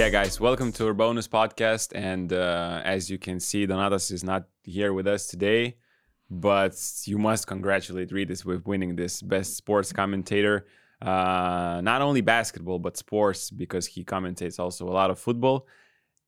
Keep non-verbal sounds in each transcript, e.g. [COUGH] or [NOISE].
Yeah, guys, welcome to URBONUS podcast. And uh, as you can see, Donatas is not here with us today, but you must congratulate Rytis with winning this best sports commentator. Uh, not only basketball, but sports, because he commentates also a lot of football.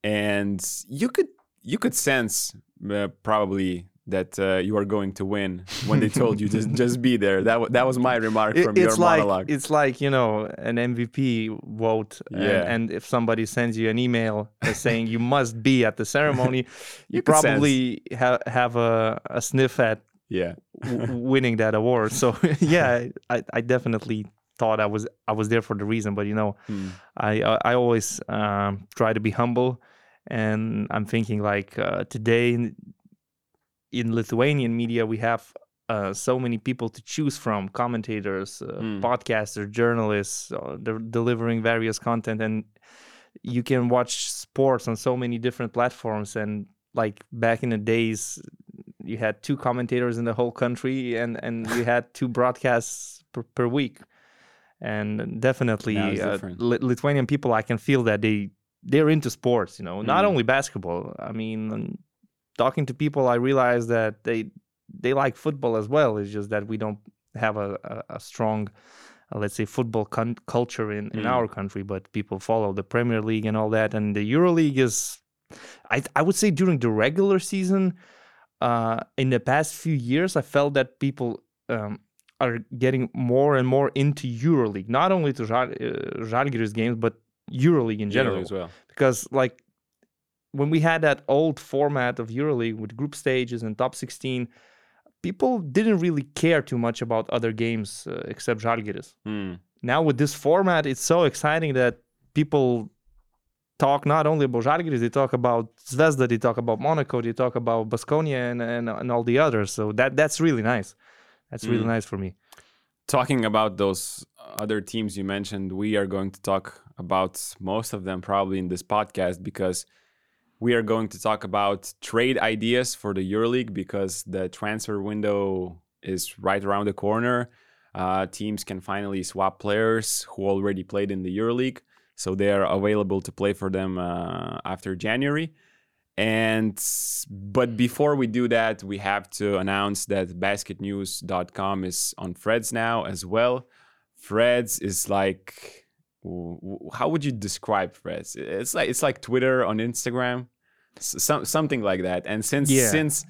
And you could you could sense uh, probably that uh, you are going to win when they told you just just be there. That w- that was my remark It- from it's your like monologue. it's like you know an MVP vote, and, Yeah. and if somebody sends you an email saying you must be at the ceremony, [LAUGHS] you, You probably ha- have a, a sniff at yeah, w- winning that award. So [LAUGHS] yeah, I, I definitely thought I was I was there for the reason, but you know, Hmm. I I, I always um, try to be humble, and I'm thinking like uh, today in, Lithuanian media we have uh, so many people to choose from: commentators, uh, Mm. podcasters, journalists, uh, they're delivering various content, and you can watch sports on so many different platforms. And like back in the days, you had two commentators in the whole country, and and you [LAUGHS] had two broadcasts per, per week. And definitely, uh. Li- Lithuanian people, I can feel that they they're into sports. You know, not Mm. only basketball. I mean, talking to people, I realize that they they like football as well. It's just that we don't have a a, a strong, uh, let's say, football con- culture in in Mm. our country. But people follow the Premier League and all that, and the EuroLeague is, I I would say during the regular season, uh, in the past few years, I felt that people. Um, are getting more and more into EuroLeague, not only to Žal- uh, Žalgiris games, but EuroLeague in General general as well. because like when we had that old format of EuroLeague with group stages and top 16, people didn't really care too much about other games uh, except Žalgiris. Hmm. Now with this format, it's so exciting that people talk not only about Žalgiris, they talk about Zvezda, they talk about Monaco, they talk about Baskonia and, and, and all the others. So that that's really nice. That's really Mm. nice for me. talking about those other teams you mentioned, we are going to talk about most of them probably in this podcast because we are going to talk about trade ideas for the EuroLeague because the transfer window is right around the corner. Uh, teams can finally swap players who already played in the EuroLeague, so they are available to play for them uh, after January. And but before we do that, we have to announce that basketnews.com is on Threads now as well. Threads is like how would you describe Threads? It's like it's like Twitter on Instagram, some something like that. And since Yeah. since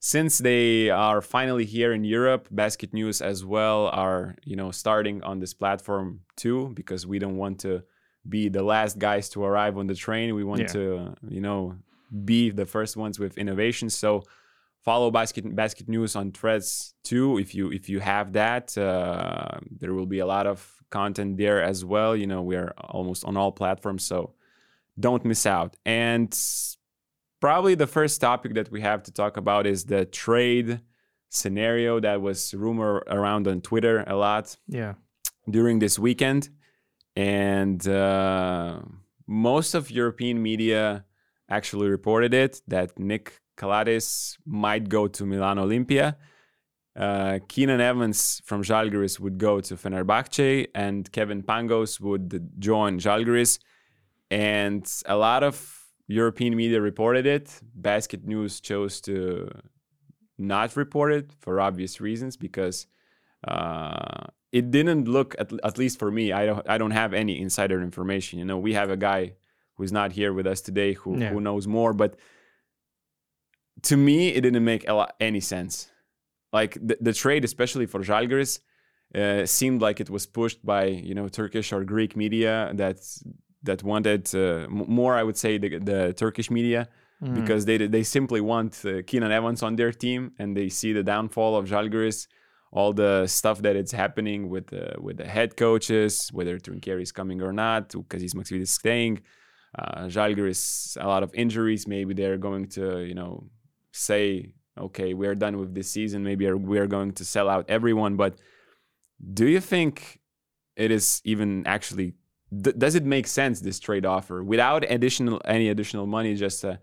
since they are finally here in Europe, Basket News as well are you know starting on this platform too because we don't want to be the last guys to arrive on the train. We want Yeah. to you know be the first ones with innovation. So follow basket basket news on threads too if you if you have that uh, there will be a lot of content there as well you know we're almost on all platforms so don't miss out and probably the first topic that we have to talk about is the trade scenario that was rumor around on twitter a lot Yeah. during this weekend and uh, most of european media actually reported it that nick Calathes might go to Milan Olimpia. Uh, Keenan Evans from Žalgiris would go to Fenerbahce, and Kevin Pangos would join Žalgiris. And a lot of European media reported it. Basket News chose to not report it for obvious reasons because uh, it didn't look at, at least for me. I don't I don't have any insider information. You know, we have a guy who's not here with us today who Yeah. who knows more, but to me, it didn't make a lot, any sense. Like the, the trade, especially for Žalgiris, uh, seemed like it was pushed by you know Turkish or Greek media that that wanted uh, more. I would say the, the Turkish media Mm. because they they simply want uh, Keenan Evans on their team and they see the downfall of Žalgiris, all the stuff that it's happening with the with the head coaches, whether Trinchieri is coming or not, because he's is staying. Uh, Žalgiris, a lot of injuries. Maybe they're going to you know say, okay, we're done with this season. Maybe we're going to sell out everyone. But do you think it is even actually? D- does it make sense this trade offer without additional any additional money? Just a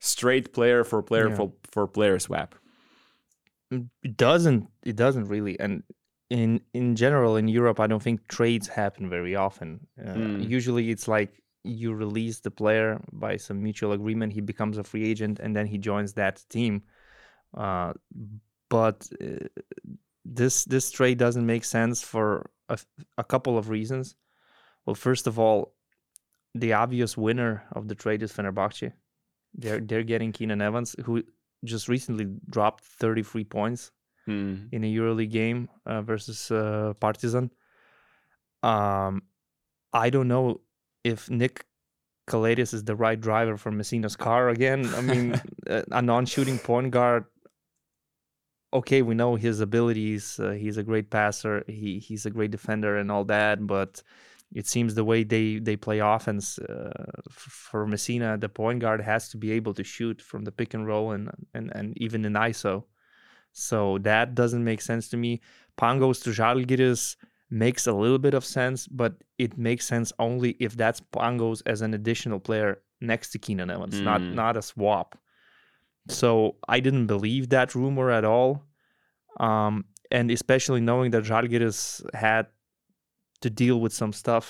straight player for player Yeah. for, for player swap. Mm, it doesn't it doesn't really and in in general in europe i don't think trades happen very often uh, Mm. usually it's like you release the player by some mutual agreement. He becomes a free agent, and then he joins that team. Uh, but uh, this this trade doesn't make sense for a, a couple of reasons. Well, first of all, the obvious winner of the trade is Fenerbahce. They're they're getting Keenan Evans, who just recently dropped 33 points Hmm. in a EuroLeague game uh, versus uh, Partizan. Um, I don't know if Nick Calathes is the right driver for Messina's car again. I [LAUGHS] mean, a a non-shooting point guard. Okay, we know his abilities. Uh, he's a great passer. He he's a great defender and all that. But it seems the way they they play offense uh, for Messina, the point guard has to be able to shoot from the pick and roll and and and even in ISO. So that doesn't make sense to me. Pangos to Žalgiris makes a little bit of sense, but it makes sense only if that's Pangos as an additional player next to Keenan Evans, not Mm. not a swap. So I didn't believe that rumor at all, um, and especially knowing that Žalgiris had to deal with some stuff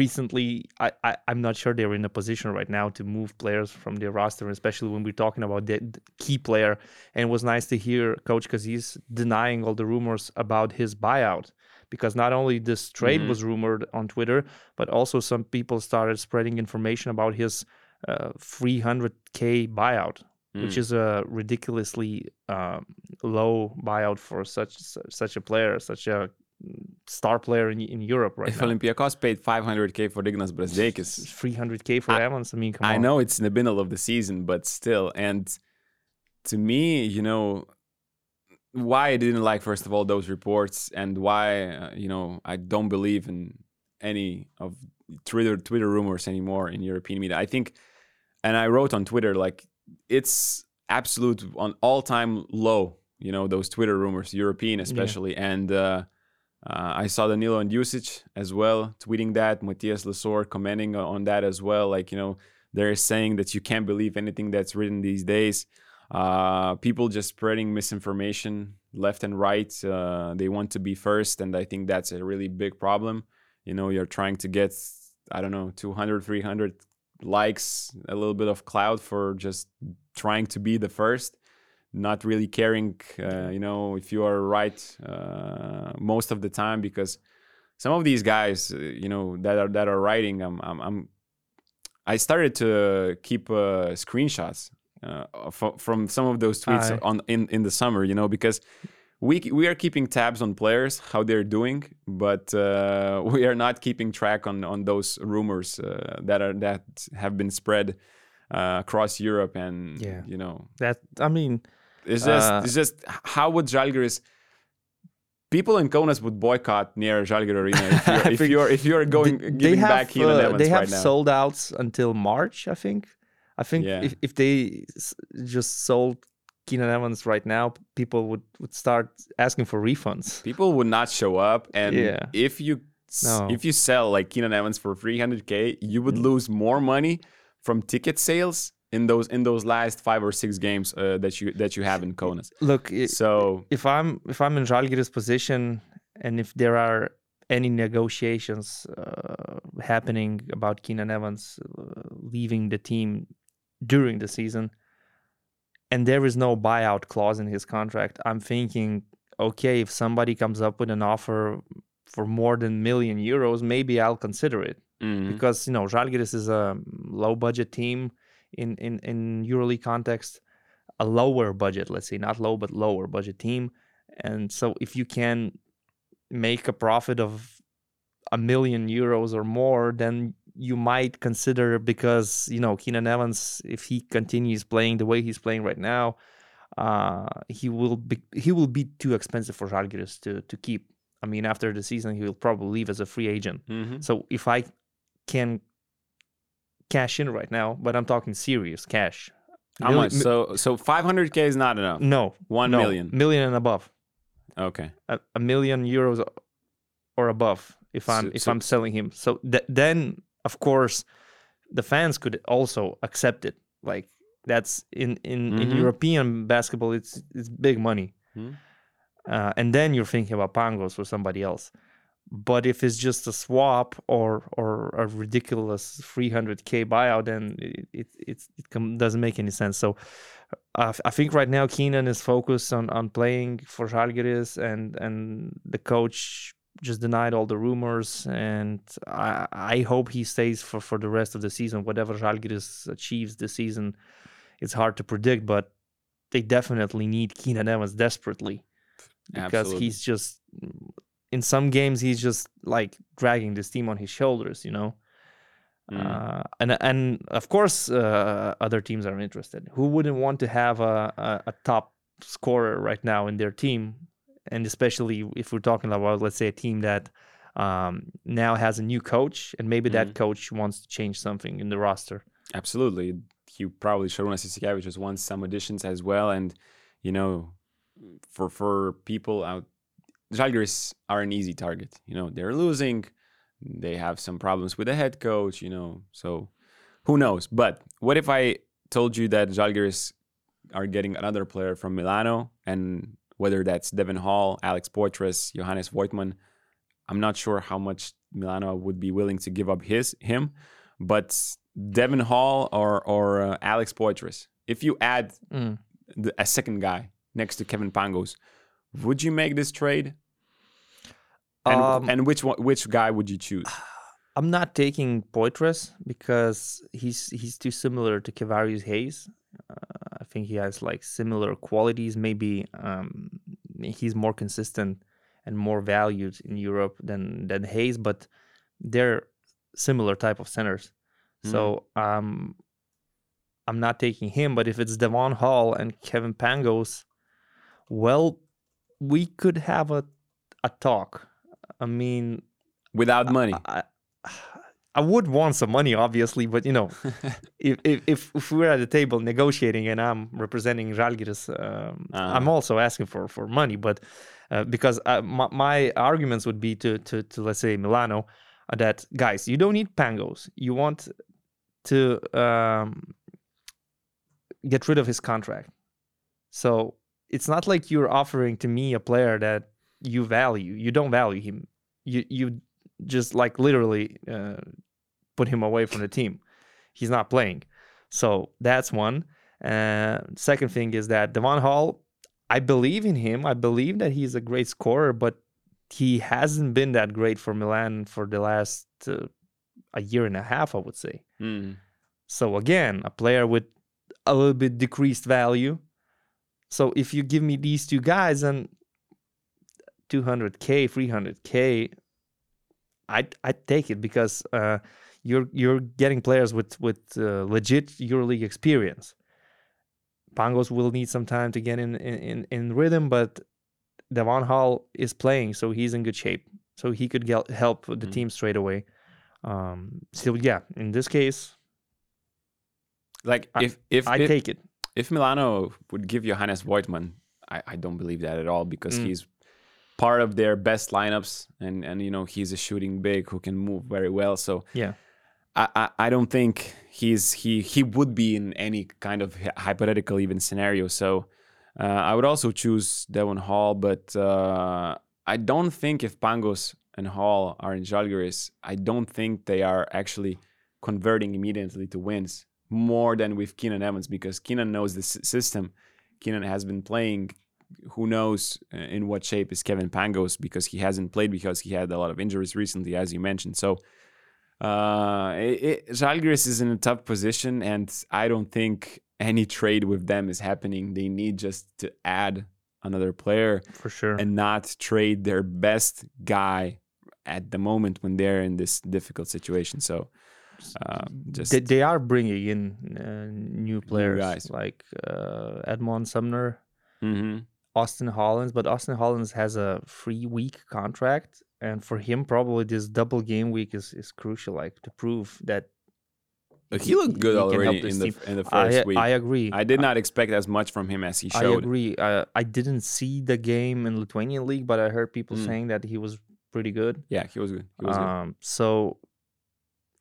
recently. I, I I'm not sure they're in a position right now to move players from their roster, especially when we're talking about the key player. And it was nice to hear Coach Kazys denying all the rumors about his buyout, because not only this trade Mhm. was rumored on Twitter, but also some people started spreading information about his uh, 300k buyout, which Mm. is a ridiculously um, low buyout for such such a player, such a star player in, in Europe right if now. Olympiacos paid 500k for Ignas Brazdeikis, 300k for I- Evans. I mean, come I on. know it's in the middle of the season, but still. And to me, you know, why I didn't like first of all those reports, and why uh, you know I don't believe in any of Twitter Twitter rumors anymore in European media. I think, and I wrote on Twitter like it's absolute on all time low. You know those Twitter rumors, European especially, and. uh uh, I saw Danilo Andjusic as well tweeting that. Mathias Lessort commenting on that as well. Like, you know, they're saying that you can't believe anything that's written these days. Uh, people just spreading misinformation left and right. Uh, they want to be first. And I think that's a really big problem. You know, you're trying to get, I don't know, 200, 300 likes, a little bit of cloud for just trying to be the first not really caring, uh, you know, if you are right uh, most of the time because some of these guys, uh, you know, that are that are writing, I'm, I'm, I'm I started to keep uh, screenshots uh, f- from some of those tweets Aye. on in, in the summer, you know, because we we are keeping tabs on players how they're doing, but uh, [LAUGHS] we are not keeping track on on those rumors uh, that are that have been spread uh, across Europe and Yeah. you know That I mean, it's just, Uh, it's just how would Žalgiris? People in Kaunas would boycott near Žalgiris Arena if [LAUGHS] you're, if you're if you're going they, giving they have back Keenan uh, Evans they have right sold outs until March. I think. I think Yeah. if, if they just sold Keenan Evans right now, people would would start asking for refunds. People would not show up, and Yeah. if you No. if you sell like Keenan Evans for 300k, you would lose more money from ticket sales in those in those last five or six games uh, that you that you have in Kaunas. [LAUGHS] Look, So if I'm if I'm in Žalgiris position and if there are any negotiations uh, happening about Keenan Evans uh, leaving the team during the season, and there is no buyout clause in his contract, I'm thinking, okay, if somebody comes up with an offer for more than million euros, maybe I'll consider it mhm. because you know Žalgiris is a low budget team in in in EuroLeague context, a lower budget, let's say not low but lower budget team, and so if you can make a profit of a million euros or more, then you might consider because you know Keenan Evans, if he continues playing the way he's playing right now, uh, he will be he will be too expensive for Žalgiris to to keep. I mean, after the season, he will probably leave as a free agent. Mhm. So if I can cash in right now, but I'm talking serious cash. how much? So so 500k is not enough. no, One no, million. million and above, Okay. a, a million euros or above. If I'm So- if so- I'm selling him, so th- then of course the fans could also accept it. Like that's in in, in Mhm. European basketball, it's it's big money. Mhm. Uh, and then you're thinking about Pangos or somebody else. But if it's just a swap or or a ridiculous 300k buyout, then it it it, it com- doesn't make any sense. So I think right now Keenan is focused on on playing for Žalgiris, and and the coach just denied all the rumors, and I I hope he stays for for the rest of the season. Whatever Žalgiris achieves this season, it's hard to predict, but they definitely need Keenan Evans desperately because Absolutely. he's just in some games he's just like dragging this team on his shoulders, you know. Mm. Uh, and and of course, uh, other teams are interested. Who wouldn't want to have a, a, a top scorer right now in their team? And especially if we're talking about, let's say, a team that um, now has a new coach, and maybe that Mhm. coach wants to change something in the roster. Absolutely. He probably Šarūnas Jasikevičius wants some additions as well. And, you know, for for people out, Žalgiris are an easy target. You know, they're losing. They have some problems with the head coach, you know. So who knows? But what if I told you that Žalgiris are getting another player from Milano and whether that's Devon Hall, Alex Poythress, Johannes Voigtmann, I'm not sure how much Milano would be willing to give up his him, but Devon Hall or or uh, Alex Poythress, if you add Mm. the, a second guy next to Kevin Pangos, would you make this trade? And, Um, and which one, which guy would you choose? [SIGHS] I'm not taking Poythress because he's he's too similar to Kavarius Hayes. Uh, I think he has like similar qualities. Maybe um, he's more consistent and more valued in Europe than than Hayes, but they're similar type of centers. So um, I'm not taking him. But if it's Devon Hall and Kevin Pangos, well, we could have a a talk. I mean, Without money, I, [SIGHS] I would want some money, obviously, but you know, [LAUGHS] if, if if we're at the table negotiating and I'm representing Žalgiris, um, I'm Uh-huh. also asking for for money. But uh, because uh, my, my arguments would be to to to let's say Milano, uh, that guys, you don't need Pangos. You want to um, get rid of his contract. So it's not like you're offering to me a player that you value. You don't value him. You you just like literally uh, put him away from the team. He's not playing. So that's one. Uh, second thing is that Devon Hall, I believe in him. I believe that he's a great scorer, but he hasn't been that great for Milan for the last uh, a year and a half, I would say. Mm. So again, a player with a little bit decreased value. So if you give me these two guys and 200k, 300k, I I take it because uh, you're you're getting players with with uh, legit EuroLeague experience. Pangos will need some time to get in in, in rhythm, but Devon Hall is playing, so he's in good shape. So he could get, help the Mhm. team straight away. Um, so yeah, in this case, like I- if if I if, take it. if Milano would give Johannes Voigtmann, I, I don't believe that at all because Mm. he's part of their best lineups and and you know he's a shooting big who can move very well. So Yeah. I, I, I don't think he's he he would be in any kind of hypothetical even scenario. So uh, I would also choose Devon Hall, but uh, I don't think if Pangos and Hall are in Žalgiris, I don't think they are actually converting immediately to wins more than with Keenan Evans because Keenan knows the s- system. Keenan has been playing. Who knows uh, in what shape is Kevin Pangos because he hasn't played because he had a lot of injuries recently, as you mentioned. So uh, it, it, Žalgiris is in a tough position, and I don't think any trade with them is happening. They need just to add another player for sure. and not trade their best guy at the moment when they're in this difficult situation. So, uh, just they, they are bringing in uh, new players guys. like uh, Edmond Sumner, Mhm. Austin Hollins, but Austin Hollins has a free week contract, and for him, probably this double game week is, is crucial, like to prove that But he looked good he already in the in the I, first week. I agree. I did not expect as much from him as he showed. I agree. Uh, I didn't see the game in Lithuanian league, but I heard people Mm. saying that he was pretty good. Yeah, he was good. He was good. Um, so,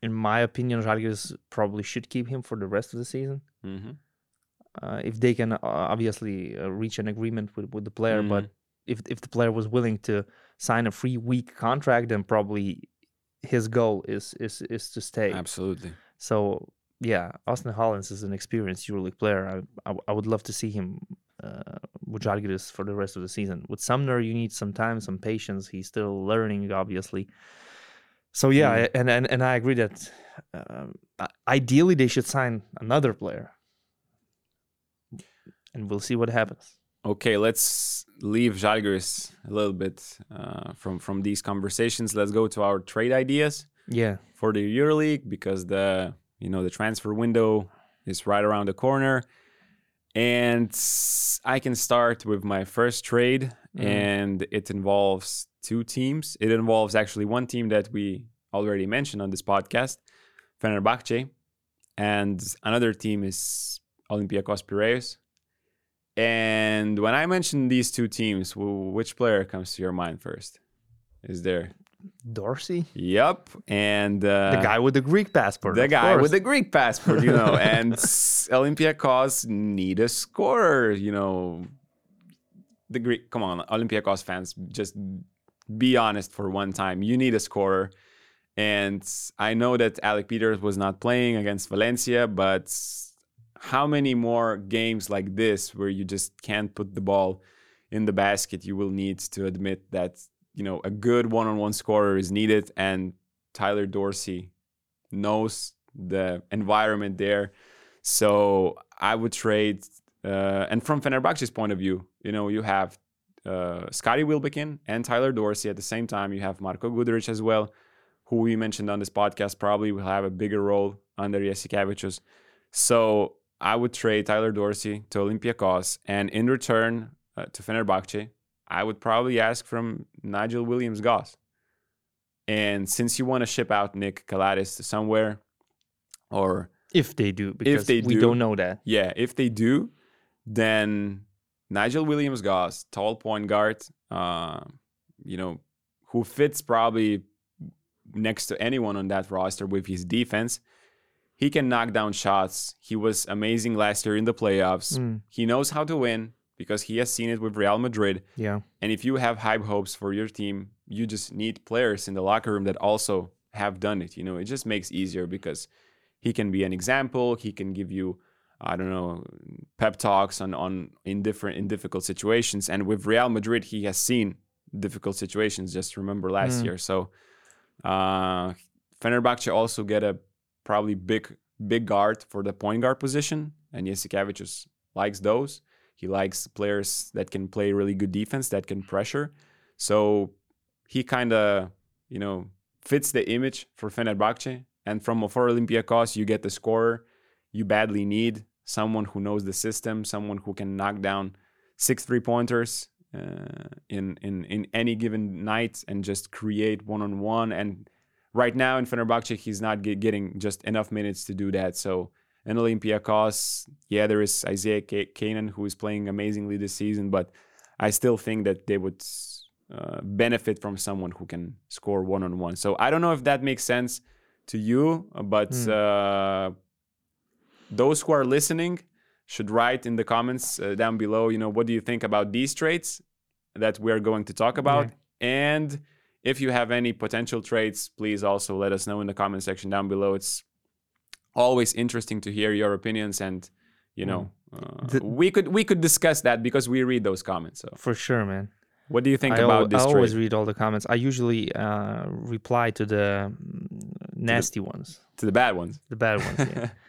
in my opinion, Žalgiris probably should keep him for the rest of the season. Mhm. Uh, if they can uh, obviously uh, reach an agreement with, with the player. But Mhm. if if the player was willing to sign a free week contract, then probably his goal is is is to stay. Absolutely. So yeah, Austin Hollins is an experienced EuroLeague player. I I, I would love to see him uh, with Žalgiris for the rest of the season. With Sumner, you need some time, some patience. He's still learning, obviously. So yeah, Mm. and and and I agree that um, ideally they should sign another player, and we'll see what happens. Okay, let's leave Žalgiris a little bit uh, from from these conversations. Let's go to our trade ideas Yeah, for the EuroLeague because the you know the transfer window is right around the corner, and I can start with my first trade, Mhm. and it involves two teams. It involves actually one team that we already mentioned on this podcast, Fenerbahce, and another team is Olympiacos Piraeus. And when I mention these two teams, which player comes to your mind first? Is there? Dorsey, Yep, and uh, the guy with the Greek passport, the guy course. with the Greek passport, you know, [LAUGHS] and Olympiacos need a scorer, you know. The Greek, come on, Olympiacos fans, just be honest for one time. You need a scorer. And I know that Alec Peters was not playing against Valencia, but how many more games like this where you just can't put the ball in the basket you will need to admit that you know a good one-on-one scorer is needed and Tyler Dorsey knows the environment there. So I would trade uh, and from Fenerbahce's point of view you know you have uh, Scotty Wilbekin and Tyler Dorsey at the same time. You have Marko Guduric as well who we mentioned on this podcast probably will have a bigger role under Jasikevicius so I would trade Tyler Dorsey to Olympiacos, and in return uh, to Fenerbahce, I would probably ask from Nigel Williams Goss. And since you want to ship out Nick Calathes to somewhere, or if they do, because they we do. don't know that. yeah, if they do, then Nigel Williams Goss, tall point guard, uh, you know, who fits probably next to anyone on that roster with his defense. He can knock down shots. He was amazing last year in the playoffs. Mm, He knows how to win because he has seen it with Real Madrid. yeah, And if you have high hopes for your team, you just need players in the locker room that also have done it. You know, it just makes easier because he can be an example. He can give you, I don't know, pep talks on on in different in difficult situations. And with Real Madrid, he has seen difficult situations. Just remember last Mm. year. So, uh, Fenerbahce also get a probably big big guard for the point guard position, and Jasikevicius likes those. He likes players that can play really good defense, that can pressure. So he kind of, you know, fits the image for Fenerbahce. And from for Olympiacos, you get the scorer you badly need, someone who knows the system, someone who can knock down six three pointers uh, in in in any given night and just create one on one. And right now in Fenerbahce, he's not get, getting just enough minutes to do that. So in Olympiacos, yeah, there is Isaiah Ka- Canaan who is playing amazingly this season, but I still think that they would uh, benefit from someone who can score one on one. So I don't know if that makes sense to you, but Hmm. uh, those who are listening should write in the comments uh, down below. You know, what do you think about these traits that we are going to talk about? And if you have any potential traits, please also let us know in the comment section down below. It's always interesting to hear your opinions and you know uh, The- we could we could discuss that because we read those comments so for sure, man. what do you think I, al- about this I always read all the comments. I usually uh, reply to the mm, nasty ones, to the bad ones the bad ones. Yeah. [LAUGHS]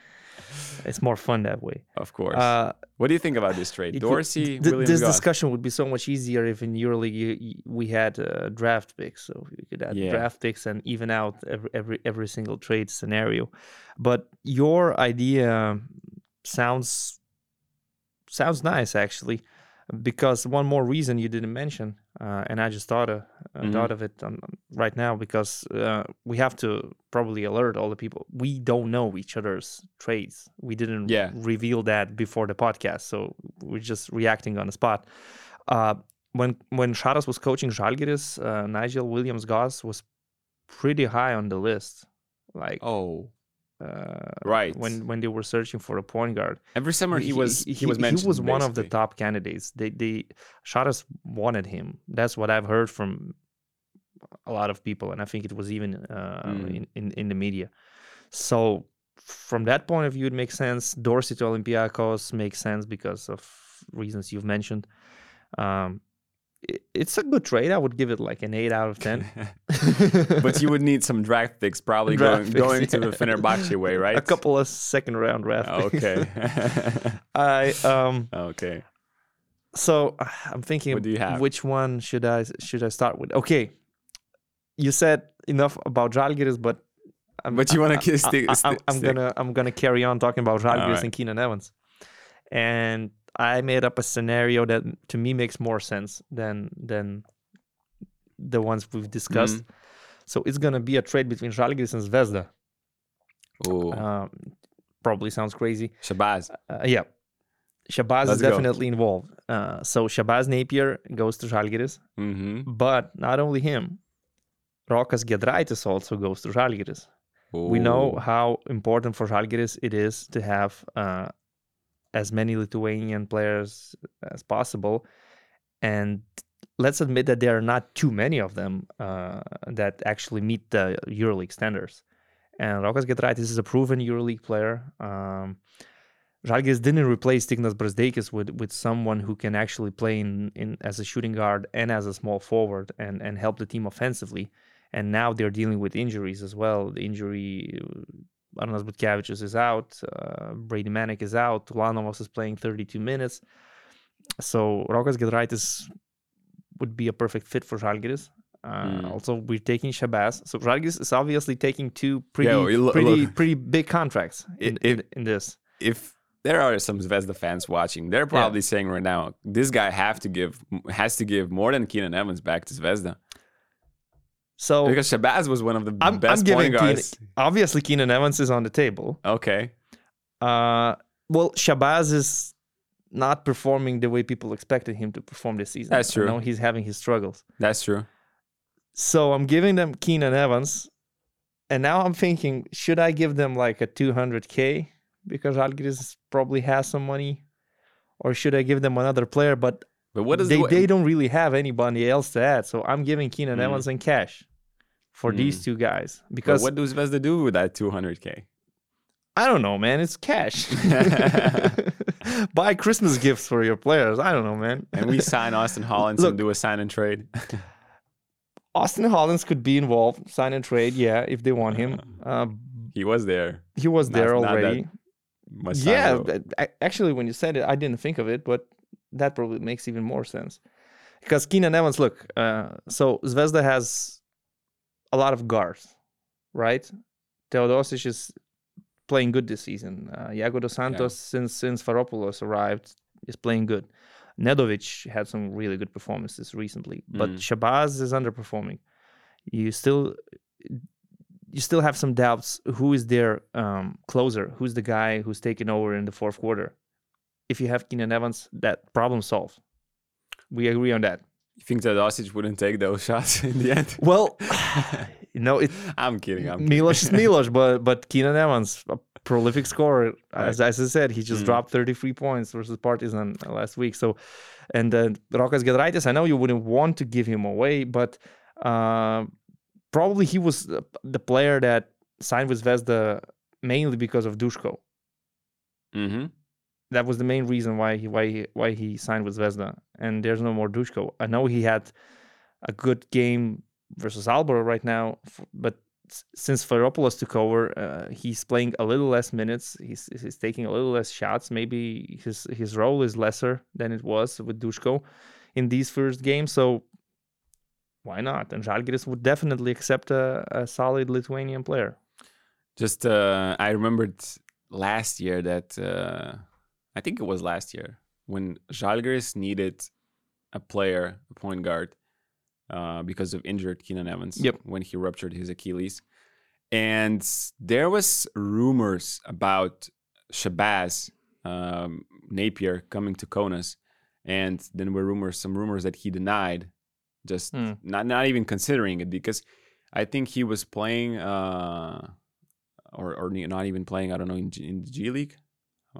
it's more fun that way. of course Uh, what do you think about this trade dorsey th- this discussion would be so much easier if in EuroLeague you, you- we had uh, draft picks, so you could add Yeah. draft picks and even out every every every single trade scenario. But your idea sounds sounds nice actually, because one more reason you didn't mention, uh, and I just thought of uh, Mhm. thought of it right now because uh, we have to probably alert all the people. We don't know each other's trades. We didn't Yeah. reveal that before the podcast, so we're just reacting on the spot. Uh, when when Sharas was coaching Žalgiris, uh, Nigel Williams Goss was pretty high on the list. Like oh Uh, Right. When when they were searching for a point guard, Every summer he, was he, was mentioned. He was one of the top candidates. They they Sharas wanted him. That's what I've heard from a lot of people, and I think it was even uh, Mm. in, in in the media. So from that point of view, it makes sense. Dorsey to Olympiacos makes sense because of reasons you've mentioned. Um, it's a good trade. I would give it like an eight out of ten. [LAUGHS] but you would need some draft picks, probably [LAUGHS] Draft going picks, going to yeah. the Fenerbahce way, [LAUGHS] right? a couple of second round draft. picks. Okay. I um. okay. So [SIGHS] I'm thinking, What do you have? which one should I should I start with? Okay, you said enough about Žalgiris, but I'm, But you wanna stick? I, am gonna I'm gonna carry on talking about Žalgiris Alright. and Keenan Evans, and I made up a scenario that to me makes more sense than than the ones we've discussed. Mm-hmm. So it's gonna be a trade between Žalgiris and Zvezda. Ooh, Um, probably sounds crazy. Shabazz. Uh, yeah. Shabazz Let's is go. definitely involved. Uh, so Shabazz Napier goes to Žalgiris, Mm-hmm. but not only him. Rokas Giedraitis also goes to Žalgiris. We know how important for Žalgiris it is to have uh, as many Lithuanian players as possible, and let's admit that there are not too many of them uh, that actually meet the EuroLeague standards. And Rokas Giedraitis is a proven EuroLeague player. Um, Žalgiris didn't replace Ignas Brazdeikis with with someone who can actually play in, in as a shooting guard and as a small forward and and help the team offensively. And now they're dealing with injuries as well. The injury, Arnas Butkevičius is out, uh, Brady Manek is out, Ulanovas is playing 32 minutes. So Rokas Giedraitis would be a perfect fit for Žalgiris. Uh, Mm. Also, we're taking Shabazz. So Žalgiris is obviously taking two pretty, Yeah, lo- pretty, look. pretty big contracts in, If- in, in this. if there are some Zvezda fans watching, they're probably saying right now, this guy have to give has to give more than Keenan Evans back to Zvezda So because Shabazz was one of the I'm, best I'm giving point Keenan, guards. obviously Keenan Evans is on the table. Okay, Uh, well, Shabazz is not performing the way people expected him to perform this season. That's true. I know he's having his struggles. that's true. So I'm giving them Keenan Evans, and now I'm thinking, should I give them like a 200k because Žalgiris probably has some money, or should I give them another player? But But what is they, the they don't really have anybody else to add. So I'm giving Keenan Mm. Evans and cash for these Mm. two guys but because what does Zvezda do with that 200k? I don't know, man. It's cash. [LAUGHS] Buy Christmas gifts for your players. I don't know, man. And we sign Austin [LAUGHS] Hollins Look. and do a sign and trade. [LAUGHS] Austin Hollins could be involved, sign and trade, yeah, if they want him. Uh, he was there. he was Not- there already. Yeah, but actually, when you said it, I didn't think of it, but that probably makes even more sense. Because Keenan Evans, look, uh, so Zvezda has a lot of guards, right? Teodosic is playing good this season. Uh, Yago dos Santos, since since Sfairopoulos arrived, is playing good. Nedovic had some really good performances recently, but Mm. Shabazz is underperforming. You still you still have some doubts who is their um, closer, who's the guy who's taking over in the fourth quarter. If you have Keenan Evans, that problem solved. We agree on that. You think that Osic wouldn't take those [LAUGHS] shots in the end? Well, [LAUGHS] you know, it I'm kidding. I'm kidding. Milos is Milos, [LAUGHS] but but Keenan Evans, a prolific scorer, as, Right. as I said, he just Mm. dropped 33 points versus Partizan last week. So, and uh, Rokas Giedraitis, I know you wouldn't want to give him away, but uh, probably he was the- the player that signed with Zvezda mainly because of Dushko. hmm That was the main reason why he why he, why he signed with Zvezda. And there's no more Dushko. I know he had a good game versus Albert right now, but since Sfairopoulos took over, uh, he's playing a little less minutes. He's he's taking a little less shots. Maybe his his role is lesser than it was with Dushko in these first games. So why not? And Žalgiris would definitely accept a, a solid Lithuanian player. Just uh, I remembered last year that uh, I think it was last year when Žalgiris needed a player, a point guard, uh, because of injured Keenan Evans. Yep. When he ruptured his Achilles, and there was rumors about Shabazz um, Napier coming to Kaunas, and then were rumors, some rumors that he denied, just Hmm. not not even considering it because I think he was playing. Uh, or or not even playing. I don't know in, G- in the G League.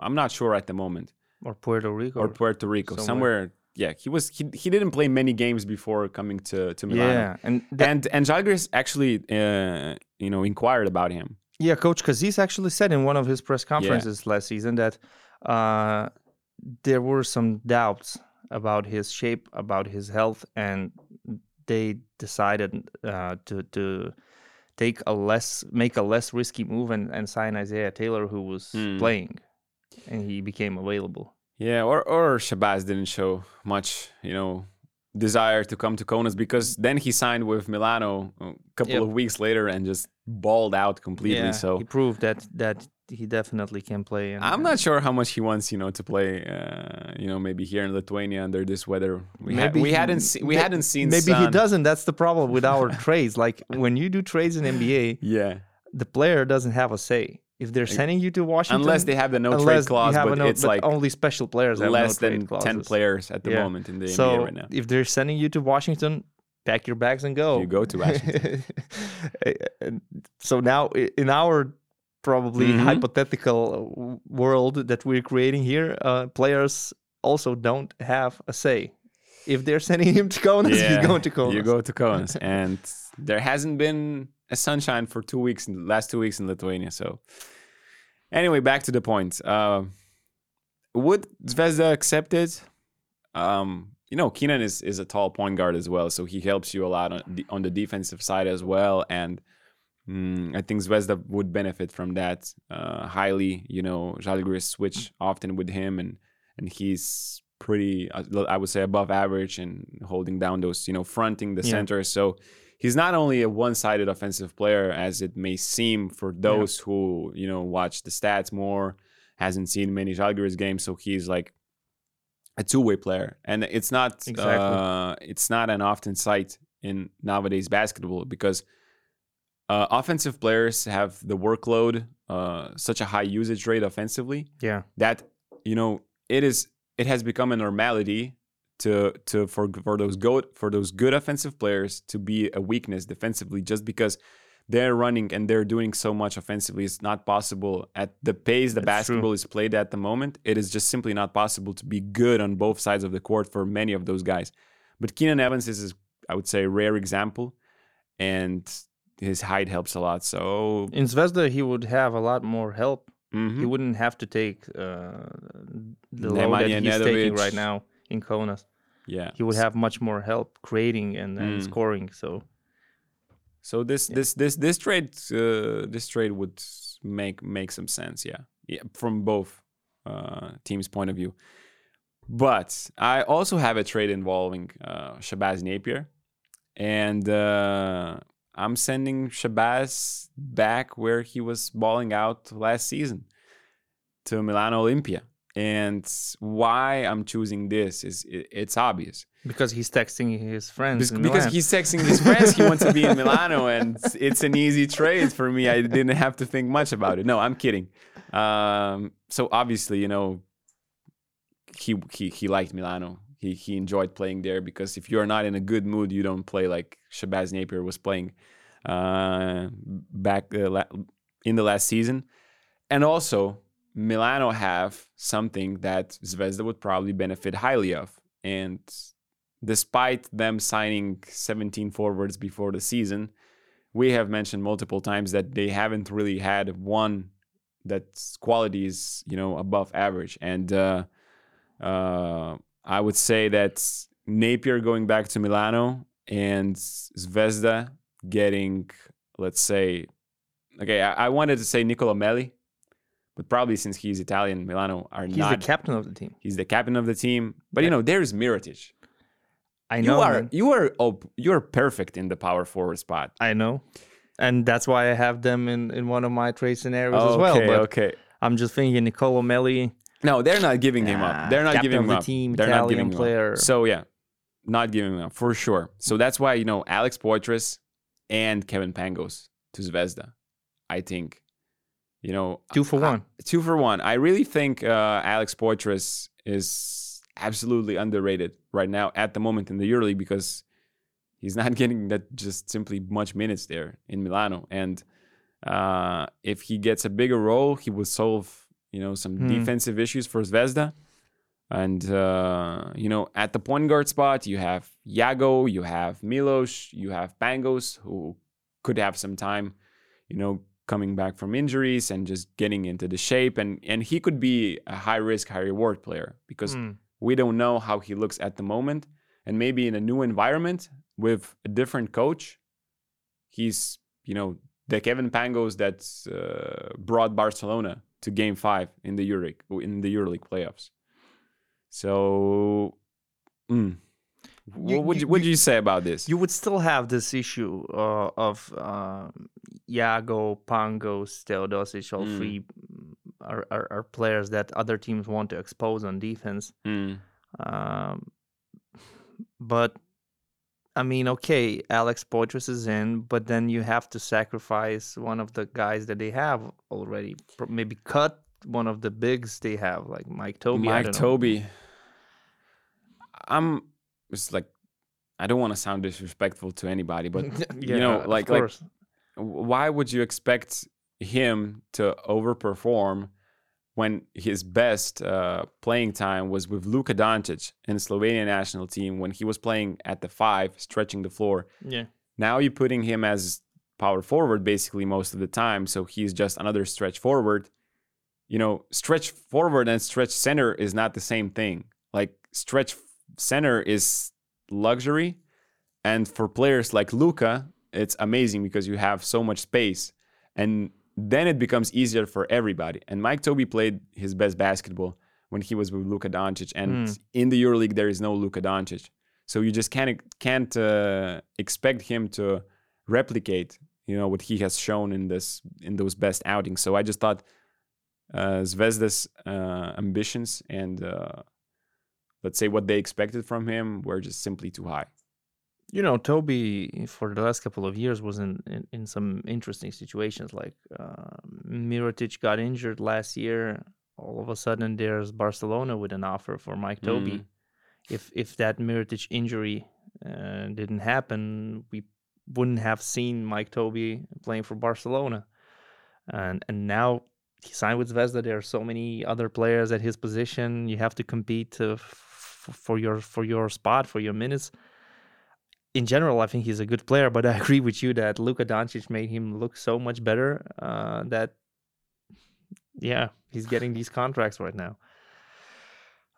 I'm not sure at the moment. Or Puerto Rico. Or Puerto Rico, somewhere. somewhere. Yeah, he was. He, he didn't play many games before coming to to Milano. yeah, and that, And and Žalgiris actually, uh, you know, inquired about him. yeah, Coach Kazys actually said in one of his press conferences last season that uh, there were some doubts about his shape, about his health, and they decided uh, to to take a less make a less risky move and, and sign Isaiah Taylor, who was Hmm. playing, and he became available. Yeah, or or Shabazz didn't show much, you know, desire to come to Kaunas because then he signed with Milano a couple Yep. of weeks later and just balled out completely. Yeah, so he proved that that he definitely can play. And, I'm not sure how much he wants, you know, to play. Uh, you know, maybe here in Lithuania under this weather. We, ha- Maybe we he- hadn't seen we hadn't seen. Maybe he doesn't. That's the problem with our [LAUGHS] trades. Like when you do trades in NBA, Yeah, the player doesn't have a say. If they're sending you to Washington, unless they have the no trade you clause, but no- it's but like only special players less no than ten players at the Yeah. moment in the So NBA right now. if they're sending you to Washington, pack your bags and go. You go to Washington. [LAUGHS] So now in our probably Mhm. hypothetical world that we're creating here, uh, players also don't have a say. If they're sending him to Kaunas, [LAUGHS] he's going to Kaunas. You go to Kaunas, and there hasn't been sunshine for two weeks, in the last two weeks in Lithuania. So, anyway, back to the point. Uh, would Zvezda accept it? Um, you know, Keenan is is a tall point guard as well, so he helps you a lot on the, on the defensive side as well, and. mm, I think Zvezda would benefit from that uh, highly. You know, Žalgiris switch often with him, and and he's pretty, uh, I would say, above average and holding down those, you know, fronting the Yeah. center. So he's not only a one-sided offensive player as it may seem for those who you know watch the stats more, hasn't seen many Žalgiris games. So he's like a two-way player, and it's not Exactly. uh, it's not an often sight in nowadays basketball because uh, offensive players have the workload, uh, such a high usage rate offensively Yeah. that you know it is it has become a normality to to for for those go for those good offensive players to be a weakness defensively just because they're running and they're doing so much offensively it's not possible at the pace the That's true. basketball is played at the moment it is just simply not possible to be good on both sides of the court for many of those guys but Keenan Evans is I would say a rare example and his height helps a lot so In Zvezda, he would have a lot more help. mhm. He wouldn't have to take uh, the load that Nemanja he's taking right now in Kaunas. Yeah He would have much more help creating and, and Mm. scoring. So So this this this this trade uh, this trade would make make some sense, yeah, yeah, from both uh, teams' point of view. But I also have a trade involving uh, Shabazz Napier, and uh, I'm sending Shabazz back where he was balling out last season to Milano Olympia. And why I'm choosing this is it, it's obvious because he's texting his friends. In because he's texting his friends he wants to be in Milano and it's an easy trade for me. I didn't have to think much about it. No, I'm kidding. Um, so obviously, you know, he he he liked Milano. He he enjoyed playing there because if you're not in a good mood, you don't play like Shabazz Napier was playing uh, back uh, la- in the last season. And also, Milano have something that Zvezda would probably benefit highly of. And despite them signing 17 forwards before the season, we have mentioned multiple times that they haven't really had one that's quality is you know above average. And uh, uh, I would say that Napier going back to Milano and Zvezda getting, let's say, okay, I, I wanted to say Nicola Melli, but probably since he's Italian, Milano are he's not. the captain of the team. he's the captain of the team, but you know there's Mirotic. I know. you are man. you are oh, you are perfect in the power forward spot. I know. And that's why I have them in, in one of my trade scenarios as well. Okay, But okay. I'm just thinking Nicolo Melli, No, they're not giving him up. They're not giving him the up. team, they're not Italian giving him player. up. So yeah, not giving him up for sure. So that's why you know Alex Poythress and Kevin Pangos to Zvezda. I think, you know, two for I- one. two for one. I really think uh, Alex Poythress is absolutely underrated right now at the moment in the EuroLeague because he's [LAUGHS] not getting that just simply much minutes there in Milano. And Uh, if he gets a bigger role, he will solve you know some Hmm. defensive issues for Zvezda. And uh, you know, at the point guard spot, you have Yago, you have Milos, you have Pangos, who could have some time, you know, coming back from injuries and just getting into the shape. And and he could be a high risk, high reward player because Mm. we don't know how he looks at the moment. And maybe in a new environment with a different coach, he's you know the Kevin Pangos that uh, brought Barcelona to Game Five in the Euroleague in the EuroLeague playoffs. So, mm, You- what would you- what you- you say about this? You would still have this issue uh, of um, Yago, Pangos, Teodosic, all Mm. three are, are, are players that other teams want to expose on defense. Mm, Um, but I mean, okay, Alex Poythress is in, but then you have to sacrifice one of the guys that they have already. Maybe cut one of the bigs they have, like Mike Tobey. Mike. Tobey. I'm it's like I don't want to sound disrespectful to anybody, but [LAUGHS] [LAUGHS] yeah, know, like- like- why would you expect him to overperform when his best uh, playing time was with Luka Doncic in the Slovenian national team when he was playing at the five, stretching the floor? yeah. Now you're putting him as power forward basically most of the time, so he's just another stretch forward. You know, stretch forward and stretch center is not the same thing. Like stretch center is luxury, and for players like Luka, it's amazing because you have so much space, and then it becomes easier for everybody. And Mike Tobey played his best basketball when he was with Luka Doncic, and Mm. in the EuroLeague there is no Luka Doncic, so you just can't can't uh, expect him to replicate, you know, what he has shown in this in those best outings. So I just thought uh, Zvezda's uh, ambitions and uh, let's say what they expected from him were just simply too high. You know, Tobey for the last couple of years was in, in, in some interesting situations. Like uh, Mirotic got injured last year. All of a sudden, there's Barcelona with an offer for Mike Tobey. Mhm. If if that Mirotic injury uh, didn't happen, we wouldn't have seen Mike Tobey playing for Barcelona. And and now he signed with Zvezda. There are so many other players at his position. You have to compete to, f- for your for your spot for your minutes in general, I think he's a good player, but I [LAUGHS] agree with you that Luka Doncic made him look so much better uh, that, yeah, he's getting these contracts right now.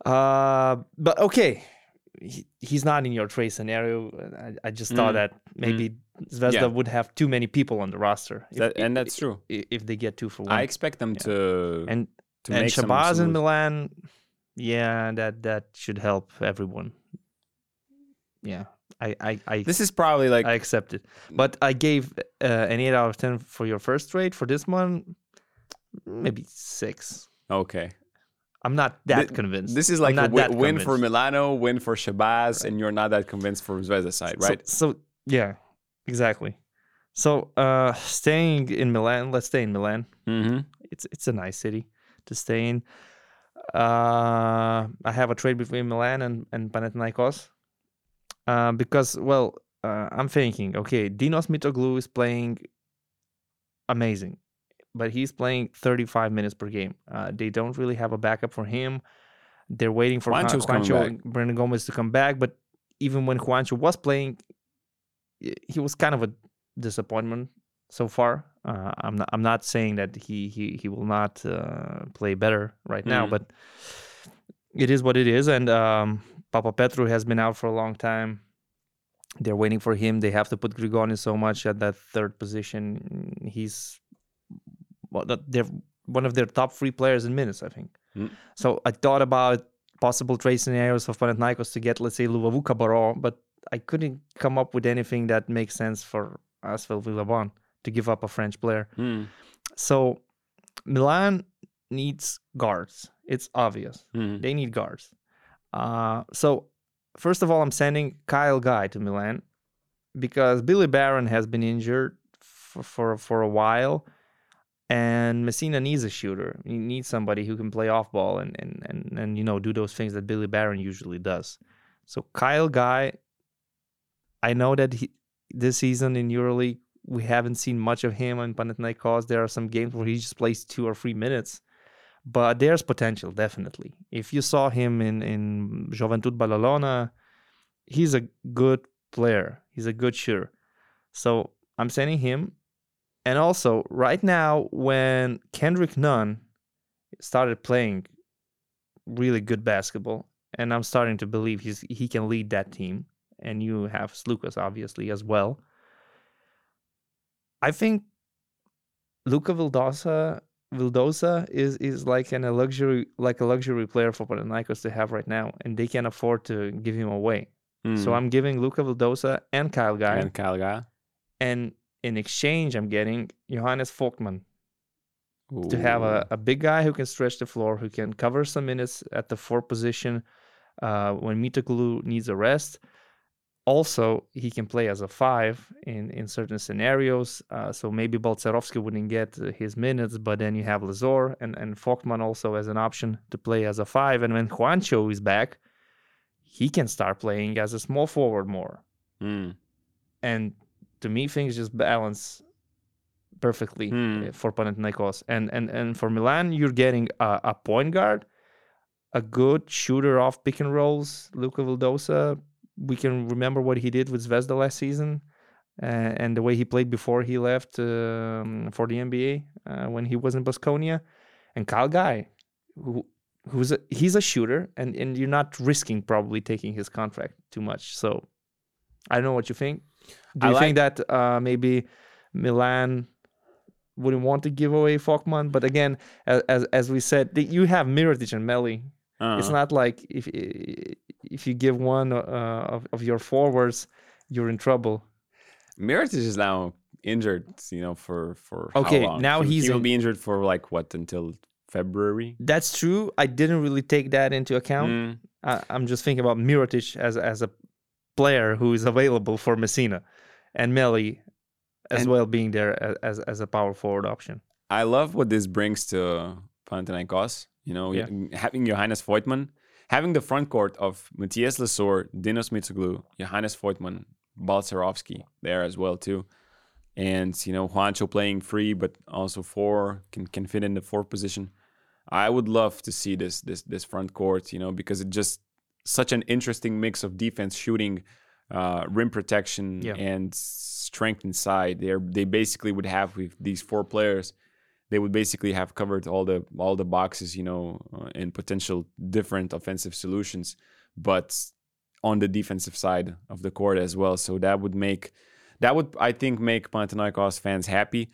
Uh, but okay, he, he's not in your trade scenario. I, I just thought Mm. that maybe Zvezda Yeah. would have too many people on the roster. if- That, and that's true. If they get two for one. I expect them Yeah. to and to and make some Shabazz in. Milan, yeah, that that should help everyone. Yeah, I I I, This is probably like I accept it. But I gave uh, an eight out of ten for your first rate. For this one, maybe six. okay. I'm not that Thi- convinced. This is like a not wi- that win for. Milano, win for Shabazz, and you're not that convinced for Zvezda side, So- right? So, yeah, exactly. So uh staying in Milan, let's stay in Milan. mm-hmm. It's it's a nice city to stay in. Uh I have a trade between Milan and, and Panathinaikos. Uh, because well, uh, I'm thinking, okay, Dinos Mitoglou is playing amazing, but he's playing 35 minutes per game. Uh, they don't really have a backup for him. They're waiting for Juan- Juancho's coming Juancho. Hernangómez to come back, but even when Juancho was playing, he was kind of a disappointment so far. Uh, I'm not. I'm not saying that he he he will not uh, play better right now, Mhm. but it is what it is. And um, Papapetrou has been out for a long time. They're waiting for him. They have to put Grigoni so much at that third position. He's well, they're one of their top three players in minutes, I think. Mm. So I thought about possible trade scenarios for Panathinaikos to get, let's say, Luwawu-Cabarrot, but I couldn't come up with anything that makes sense for ASVEL Villeurbanne to give up a French player. Mm. So Milan needs guards. It's obvious. Mm. They need guards. Uh, so first of all, I'm sending Kyle Guy to Milan because Billy Barron has been injured for for, for a while, and Messina needs a shooter. He needs somebody who can play off ball and and and, and you know do those things that Billy Barron usually does. So Kyle Guy, I know that he this season in EuroLeague we haven't seen much of him in Panathinaikos. There are some games where he just plays two or three minutes, but there's potential definitely. If you saw him in in Joventut Badalona, he's a good player. He's a good shooter. So I'm sending him. And also, right now, when Kendrick Nunn started playing really good basketball, and I'm starting to believe he's he can lead that team. And you have Lucas obviously as well. I think Luca Vildoza Vildoza is is like an, a luxury like a luxury player for Panathinaikos to have right now, and they can afford to give him away. So Mm. I'm giving Luca Vildoza and Kyle Guy, and Kyle Guy. and in exchange, I'm getting Johannes Voigtmann to have a, a big guy who can stretch the floor, who can cover some minutes at the four position uh, when Mitoglou needs a rest. Also, he can play as a five in, in certain scenarios. Uh, so maybe Balcerowski wouldn't get uh, his minutes, but then you have Lessort and, and Voigtmann also as an option to play as a five. And when Juancho is back, he can start playing as a small forward more Mm. and to me things just balance perfectly uh, for Panathinaikos. And and and for Milan, you're getting a, a point guard, a good shooter off pick and rolls. Luca Vildoza, we can remember what he did with Zvezda last season, uh, and the way he played before he left um, for the NBA uh, when he was in Basconia, and Kyle Guy, who. Who's a, he's a shooter, and, and you're not risking probably taking his contract too much. So, I don't know what you think. Do you think that uh, maybe Milan wouldn't want to give away Voigtmann? But again, as as, as we said, you have Mirotic and Melli. It's not like if if you give one uh, of, of your forwards, you're in trouble. Mirotic is now injured, you know, for for how Okay, long? now He- he's he will in- be injured for like what until February. That's true. I didn't really take that into account. Mm. I, I'm just thinking about Mirotic as as a player who is available for Messina, and Melli as And- well being there as as a power forward option. I love what this brings to Panathinaikos. You know, Yeah. having Johannes Voigtmann, having the front court of Mathias Lessort, Dinos Mitoglou, Johannes Voigtmann, Balcerowski there as well too, and you know Juancho playing free but also four can can fit in the four position. I would love to see this this this front court, you know, because it just such an interesting mix of defense, shooting, uh, rim protection, Yeah. and strength inside. They they basically would have with these four players, they would basically have covered all the all the boxes, you know, uh, and potential different offensive solutions, but on the defensive side of the court as well. So that would make that would I think make Panathinaikos fans happy.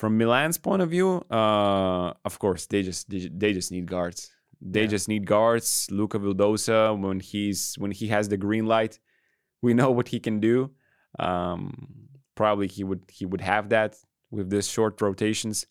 From Milan's point of view, uh, of course they just they, they just need guards. They Yeah. just need guards. Luca Vildoza when he's when he has the green light, we know what he can do. Um, probably he would he would have that with this short rotations.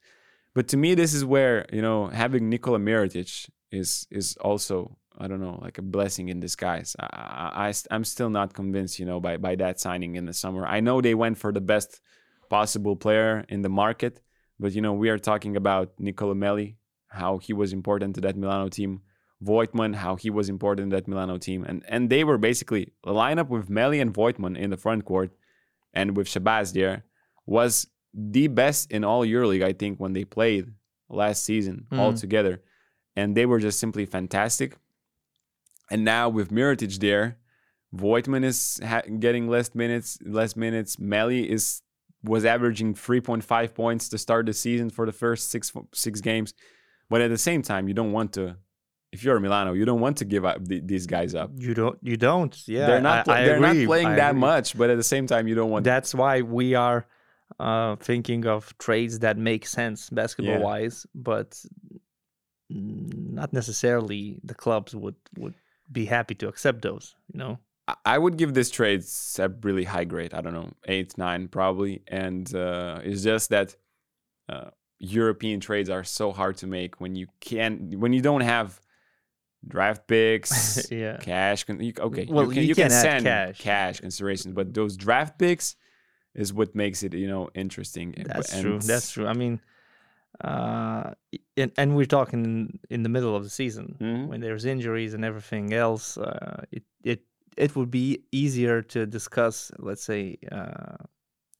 But to me, this is where you know having Nikola Mirotic is is also I don't know like a blessing in disguise. I, I, I'm still not convinced, you know, by by that signing in the summer. I know they went for the best possible player in the market, but you know we are talking about Nicola Melli, how he was important to that Milano team. Voigtmann, how he was important in that Milano team, and and they were basically a lineup with Melli and Voigtmann in the front court, and with Shabazz there was the best in all EuroLeague, I think, when they played last season all Mm. together, and they were just simply fantastic. And now with Mirotic there, Voigtmann is ha- getting less minutes. Less minutes. Melli is was averaging 3.5 points to start the season for the first six six games, but at the same time, you don't want to. If you're a Milano, you don't want to give up th- these guys up. You don't. You don't. Yeah, they're not. I- pla- I they're agree, not playing I that agree. much, but at the same time, you don't want. That's why we are uh, thinking of trades that make sense basketball Yeah. wise, but not necessarily the clubs would would be happy to accept those. You know. I- would give this trade a really high grade. I don't know, eight, nine, probably. And uh, it's just that uh, European trades are so hard to make when you can when you don't have draft picks, [LAUGHS] yeah. cash. You, okay, Well, you can, you you can, can send cash. considerations, but those draft picks is what makes it you know interesting. That's and true. That's true. I mean, uh, and, and we're talking in, in the middle of the season Mhm. when there's injuries and everything else. Uh, it it it would be easier to discuss, let's say, uh,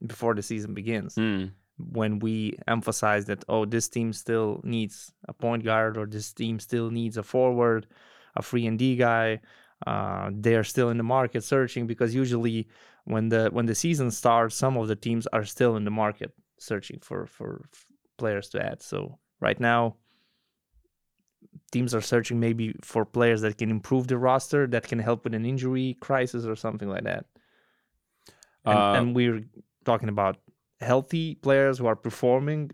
before the season begins. Mm. When we emphasize that, oh, this team still needs a point guard, or this team still needs a forward, a free and D guy. Uh, they're still in the market searching because usually when the when the season starts, some of the teams are still in the market searching for for players to add. So right now, teams are searching maybe for players that can improve the roster, that can help with an injury crisis or something like that. And, Uh, and we're talking about healthy players who are performing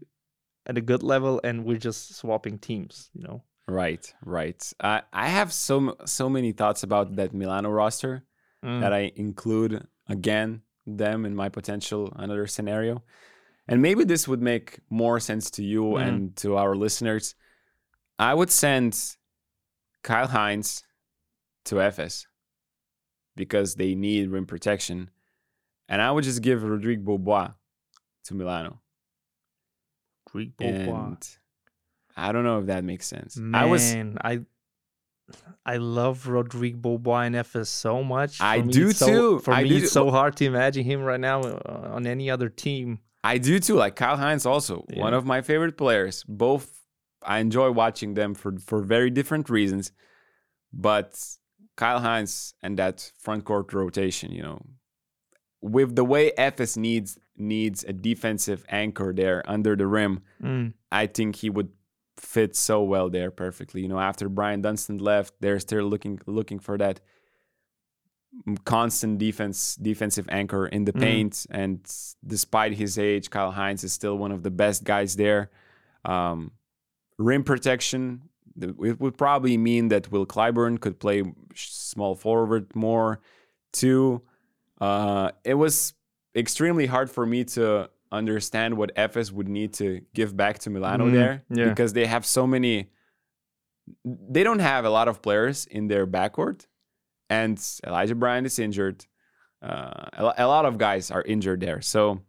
at a good level, and we're just swapping teams. You know. Right, right. I I have so so many thoughts about that Milano roster Mm. that I include again them in my potential another scenario, and maybe this would make more sense to you Mhm. and to our listeners. I would send Kyle Hines to Efes because they need rim protection, and I would just give Rodrigue Beaubois to Milano. Greek Beaubois. And I don't know if that makes sense. Man, I was I I love Rodrigue Beaubois in Efes so much. I me, do it's so- too. For I me, do it's so hard to imagine him right now uh, on any other team. I do too. Like Kyle Hines, also one of my favorite players. Both I enjoy watching them for for very different reasons. But Kyle Hines and that front court rotation, you know, with the way Efes needs needs a defensive anchor there under the rim, Mm, I think he would fit so well there perfectly. You know, after Bryant Dunston left, they're still looking looking for that constant defense defensive anchor in the Mm. paint. And despite his age, Kyle Hines is still one of the best guys there. Um, rim protection. It would probably mean that Will Clyburn could play small forward more too. Uh, it was extremely hard for me to understand what Efes would need to give back to Milano Mhm, there yeah. because they have so many. They don't have a lot of players in their backcourt, and Elijah Bryant is injured. Uh, a, a lot of guys are injured there, so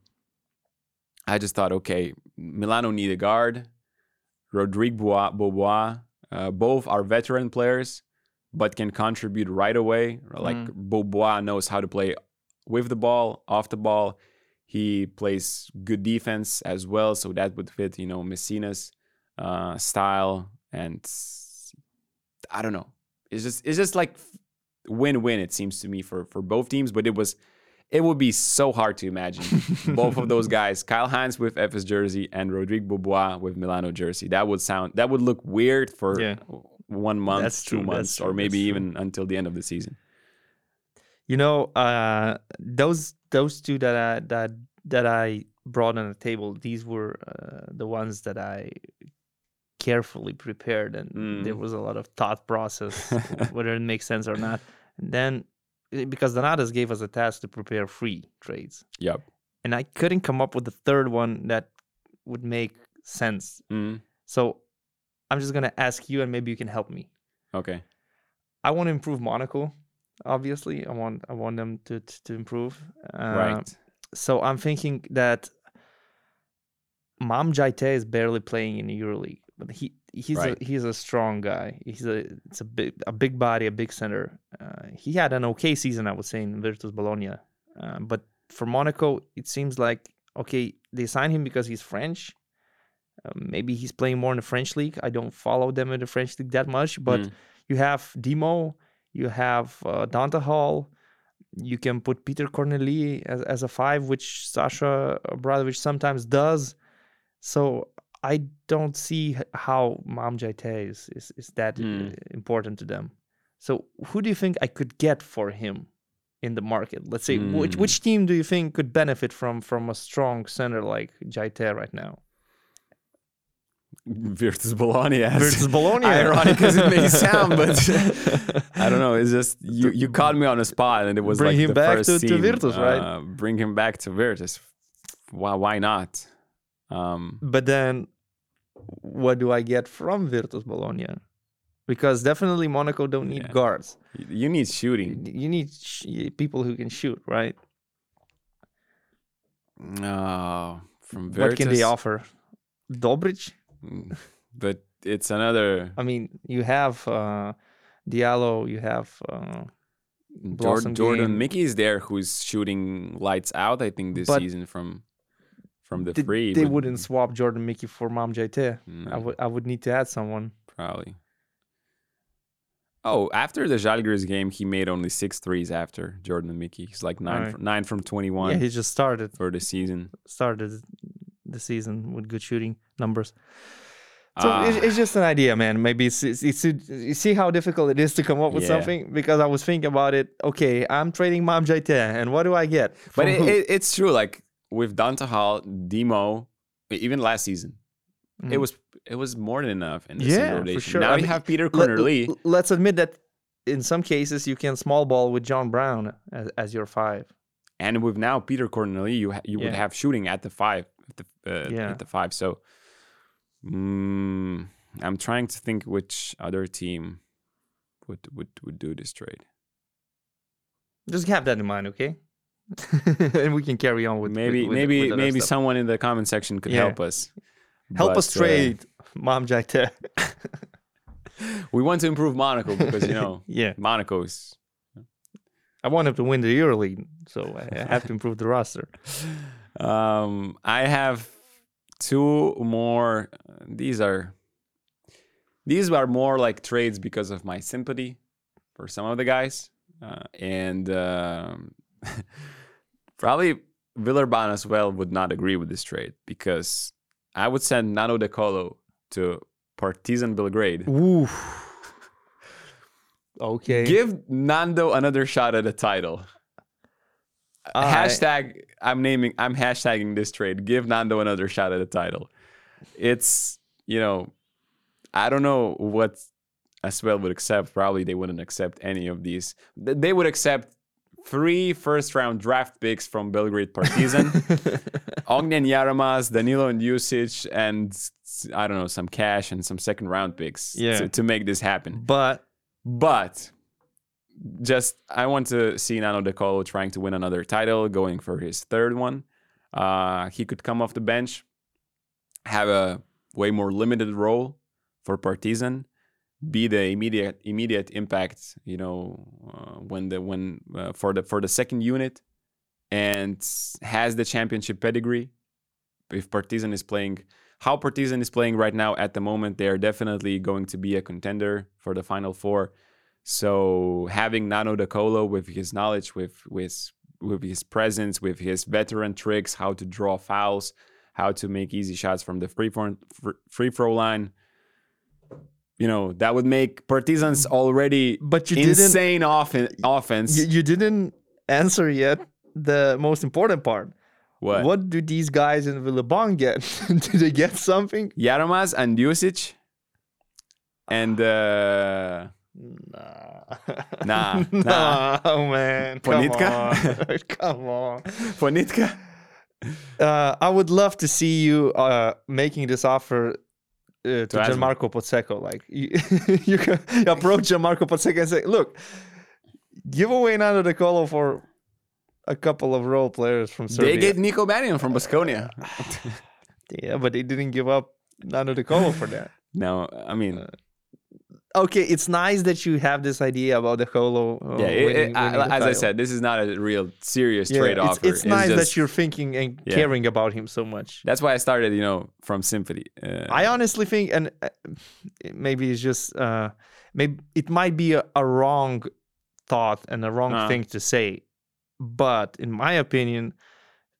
I just thought, okay, Milano need a guard. Rodrigue Bois, Beaubois, uh, both are veteran players, but can contribute right away. Like Beaubois knows how to play with the ball, off the ball. He plays good defense as well, so that would fit, you know, Messina's uh, style. And I don't know, it's just it's just like win-win. It seems to me for for both teams, but it was it would be so hard to imagine both of those [LAUGHS] guys, Kyle Hines with Efes jersey and Rodrigue Beaubois with Milano jersey. That would sound that would look weird for Yeah. one month, That's two true, months, true, or maybe even until the end of the season. You know, uh, those those two that I that that I brought on the table, these were uh, the ones that I carefully prepared, and there Mm. was a lot of thought process [LAUGHS] whether it makes sense or not. And then eh, because Donatas gave us a task to prepare free trades, Yep. and I couldn't come up with a third one that would make sense. Mm, So I'm just gonna ask you, and maybe you can help me. okay. I want to improve Monaco. Obviously, I want I want them to to, to improve. Uh, right. So I'm thinking that Mam Jaiteh is barely playing in the EuroLeague, but he he's Right. a he's a strong guy. He's a it's a big a big body, a big center. Uh, he had an okay season, I would say, in Virtus Bologna. Uh, but for Monaco, it seems like okay, they signed him because he's French. Uh, maybe he's playing more in the French league. I don't follow them in the French league that much, but Mm, you have Demo, you have uh, Donta Hall, you can put Peter Cornelie as, as a five, which Sasha Obradovic sometimes does. So I don't see how Mam Jaiteh is, is, is that uh, Hmm. important to them. So who do you think I could get for him in the market? Let's say which Hmm. which team do you think could benefit from from a strong center like Jaiteh right now? Virtus Bologna. As Virtus Bologna. Ironic as it may [LAUGHS] sound, but I don't know. It's just you, you caught me on a spot, and it was Bring like him back to- to Virtus, right? uh, Bring him back to Virtus. Why? Why not? Um, But then, what do I get from Virtus Bologna? Because definitely Monaco don't need Yeah. guards. you need shooting. You need sh- people who can shoot, right? No, from Virtus. What can they offer? Dobric? [LAUGHS] But it's another. I mean, you have uh, Diallo, you have uh, Jordan, Jordan. Mickey is there, who's shooting lights out. I think this But- season from from the free. they but- wouldn't swap Jordan Mickey for Mam Jaiteh. No, I would I would need to add someone. probably. Oh, after the Žalgiris game, he made only six threes after Jordan Mickey. He's like nine Alright. from, nine from twenty one Yeah, he just started for the season. started the season with good shooting numbers. So Ah. it's, it's just an idea, man. Maybe it's, it's, it's you see how difficult it is to come up with Yeah. something because I was thinking about it. Okay, I'm trading Mam Jaiteh, and what do I get? But it, it, it's true. Like with Donta Hall, Demo, even last season, it Mm. was it was more than enough in Yeah, for sure. Now I you mean, have Peter Let- Cornerly. l- let's admit that in some cases you can small ball with John Brown as, as your five. and with now Peter Cornelie, you ha- you would have shooting at the five, at the uh, Yeah. at the five. So, mm, I'm trying to think which other team would would would do this trade. Just have that in mind, okay? [LAUGHS] and we can carry on with maybe with, maybe with maybe stuff. someone in the comment section could Yeah. help us. help But, us uh, trade Mam Jaiteh. [LAUGHS] we want to improve Monaco because you know [LAUGHS] yeah, Monaco's I want him to win the EuroLeague, so I have to improve the roster. Um, I have two more. These are these are more like trades because of my sympathy for some of the guys, uh, and um, [LAUGHS] probably Villeurbanne as well would not agree with this trade because I would send Nando De Colo to Partizan Belgrade. Ooh. [LAUGHS] Okay. Give Nando another shot at a title. I- hashtag I'm naming I'm hashtagging this trade. Give Nando another shot at the title. It's you know, I don't know what ASVEL would accept. Probably they wouldn't accept any of these. They would accept three first round draft picks from Belgrade Partizan, [LAUGHS] Ognjen Jaramaz, Danilo Andjusic, and I don't know, some cash and some second round picks Yeah. to, to make this happen. but But just I want to see Nando De Colo trying to win another title, going for his third one. Uh, he could come off the bench, have a way more limited role for Partizan, be the immediate immediate impact. You know, uh, when the when uh, for the for the second unit, and has the championship pedigree. If Partizan is playing how Partizan is playing right now at the moment, they are definitely going to be a contender for the Final Four. So having Nando De Colo with his knowledge, with with with his presence, with his veteran tricks, how to draw fouls, how to make easy shots from the free throw, free throw line, you know that would make Partizan's already but you insane offen- offense. you, you didn't answer yet the most important part. what? What do these guys in Villeurbanne get? [LAUGHS] do they get something? Jaramaz and Jusic and uh, Nah. Nah, [LAUGHS] nah. no, man. Come Ponitka? on. [LAUGHS] Come on. Ponitka. Uh, I would love to see you uh, making this offer uh, to. Gianmarco Pozzecco. Like [LAUGHS] you, you can approach Gianmarco Pozzecco and say, "Look, give away Nando De Colo for a couple of role players from Serbia." They gave Nico Mannion from Basconia. yeah, but they didn't give up Nando De Colo for that. no, I mean, Okay, it's nice that you have this idea about De Colo. Uh, yeah. it- winning- I- the as I said, this is not a real serious Yeah, trade it's, offer. it's nice just- that you're thinking and Yeah. caring about him so much. That's why I started, you know, from sympathy. Uh, I honestly think, and uh, maybe it's just, uh, maybe it might be a, a wrong thought and a wrong Uh. thing to say, but in my opinion,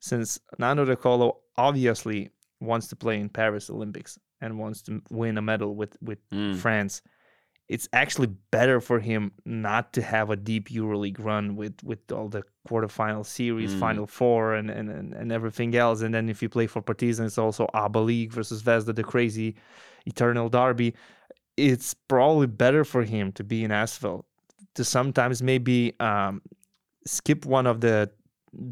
since Nando De Colo obviously wants to play in Paris Olympics and wants to win a medal with with mm, France, it's actually better for him not to have a deep EuroLeague run with with all the quarterfinal series, Mm. Final Four, and, and and everything else. And then if you play for Partizan, it's also ABA League versus Zvezda, the crazy eternal derby. It's probably better for him to be in ASVEL to sometimes maybe um, skip one of the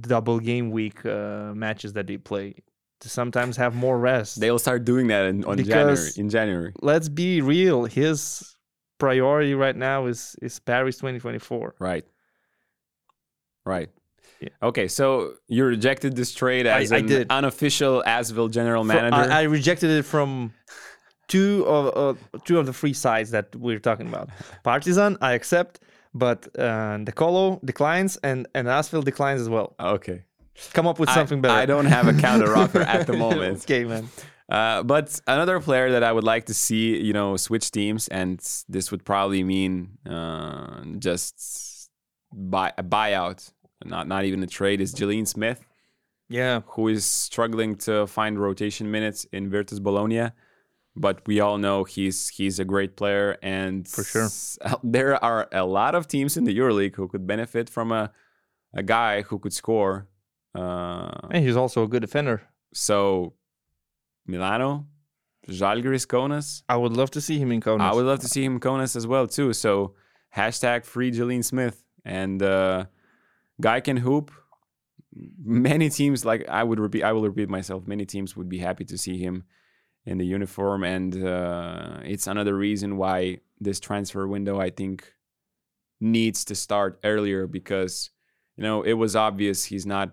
double game week uh, matches that they play to sometimes have more rest. they'll start doing that in, on January. In January, let's be real. His priority right now is is Paris 2024. right? Right. Yeah. Okay, so you rejected this trade as I an did. unofficial ASVEL general Fro- manager. I, I rejected it from two of uh, two of the three sides that we're talking about. [LAUGHS] Partizan, I accept, but uh, De Colo declines and and ASVEL declines as well. Okay. Come up with I- something better. I, don't have a counter offer at the [LAUGHS] moment. okay, man. Uh, but another player that I would like to see, you know, switch teams, and this would probably mean uh, just buy a buyout, not not even a trade, is Jaleen Smith, Yeah, who is struggling to find rotation minutes in Virtus Bologna. But we all know he's he's a great player, and For sure. [LAUGHS] there are a lot of teams in the EuroLeague who could benefit from a a guy who could score. Uh, and he's also a good defender. so Milano, Žalgiris Kaunas. I would love to see him in Kaunas. I would love to see him Kaunas as well too. So hashtag free Jaleen Smith and uh, guy can hoop. Many teams like I would repeat. I will repeat myself. Many teams would be happy to see him in the uniform, and uh, it's another reason why this transfer window I think needs to start earlier because you know it was obvious he's not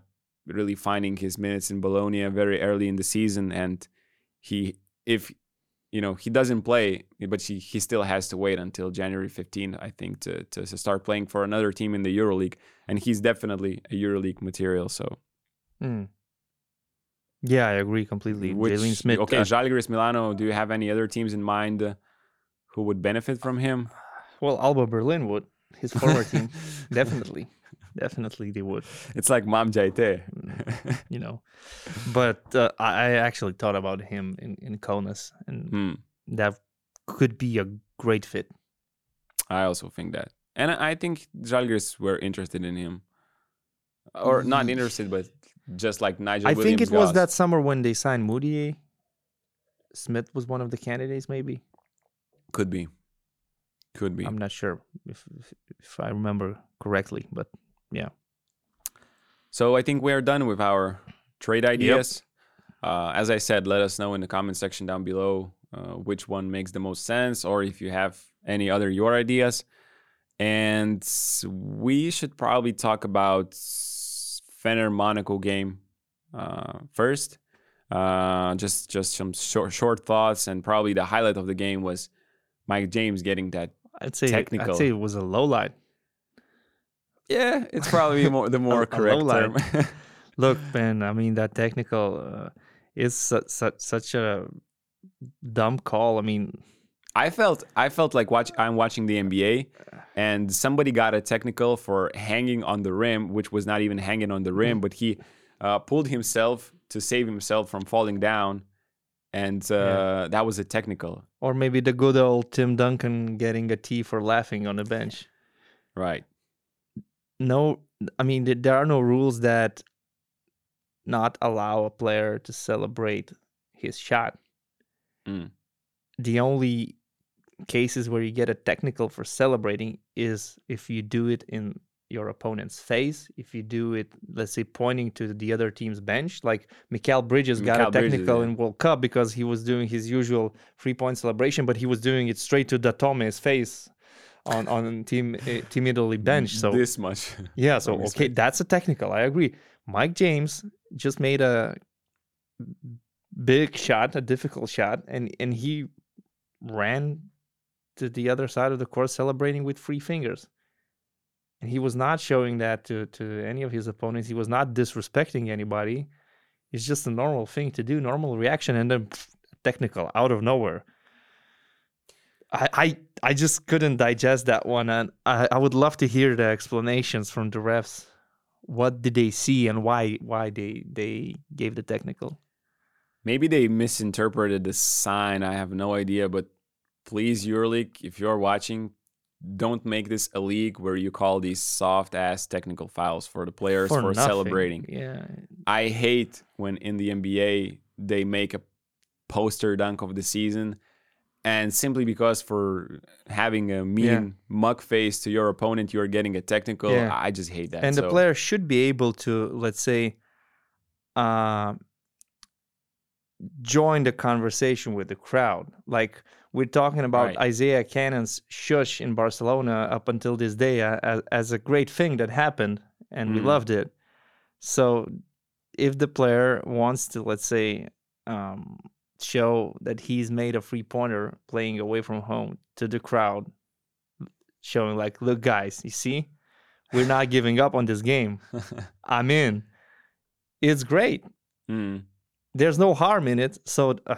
really finding his minutes in Bologna very early in the season, and he if you know he doesn't play, but he, he still has to wait until January 15th, I think, to, to to start playing for another team in the EuroLeague, and he's definitely a EuroLeague material. So Mm. Yeah, I agree completely. which Jaleen Smith. okay, uh, Žalgiris Milano. Do you have any other teams in mind uh, who would benefit from him? well, Alba Berlin would. His former team, [LAUGHS] definitely, definitely they would. It's like Mam Jaiteh. You know, [LAUGHS] but uh, I actually thought about him in in Kaunas, and Hmm. that could be a great fit. I also think that, and I think Žalgiris were interested in him, or not interested, but just like Nigel. I think it was that summer when they signed Moutier. Smith was one of the candidates, maybe. Could be. Could be. I'm not sure if, if if I remember correctly, but yeah. So I think we are done with our trade ideas. Uh, as I said, let us know in the comment section down below uh, which one makes the most sense, or if you have any other your ideas. And we should probably talk about Fener Monaco game uh, first. Uh, just just some short short thoughts, and probably the highlight of the game was Mike James getting that. I'd say Technical. I'd say it was a low line. Yeah, it's probably more the [LAUGHS] more A- a correct low term. [LAUGHS] Look, Ben, I mean that technical uh, is such, such such a dumb call. I mean, I felt I felt like watch I'm watching the NBA and somebody got a technical for hanging on the rim, which was not even hanging on the Mm. rim, but he uh, pulled himself to save himself from falling down, and uh, Yeah. that was a technical, or maybe the good old Tim Duncan getting a T for laughing on the bench. right? No, I mean there are no rules that not allow a player to celebrate his shot. Mm. The only cases where you get a technical for celebrating is if you do it in your opponent's face. If you do it, let's say, pointing to the other team's bench, like Mikal Bridges got Mikal a Bridges, technical yeah. in World Cup because he was doing his usual three point celebration, but he was doing it straight to Datome's face on on team uh, team Italy bench. So this much, [LAUGHS] yeah, so okay, that's a technical. I agree. Mike James just made a big shot, a difficult shot, and and he ran to the other side of the court celebrating with three fingers. And he was not showing that to to any of his opponents. He was not disrespecting anybody. It's just a normal thing to do, normal reaction, and then pff, technical out of nowhere. I, I I just couldn't digest that one, and I, I would love to hear the explanations from the refs. What did they see and why why they they gave the technical? maybe they misinterpreted the sign. I have no idea, but please, EuroLeague, if you're watching, don't make this a league where you call these soft ass technical fouls for the players for, nothing. celebrating. Yeah, I hate when in the NBA they make a poster dunk of the season, and simply because for having a mean Yeah. mug face to your opponent, you're getting a technical. Yeah. I just hate that. and the player should be able to let's say, uh, join the conversation with the crowd. Like we're talking about Right. Isaiah Canaan's shush in Barcelona up until this day uh, as, as a great thing that happened, and we Mm. loved it. So if the player wants to, let's say, um, show that he's made a free pointer playing away from home to the crowd, showing like, look, guys, you see, we're not giving up on this game. [LAUGHS] I'm in. It's great. Mm. There's no harm in it. So uh,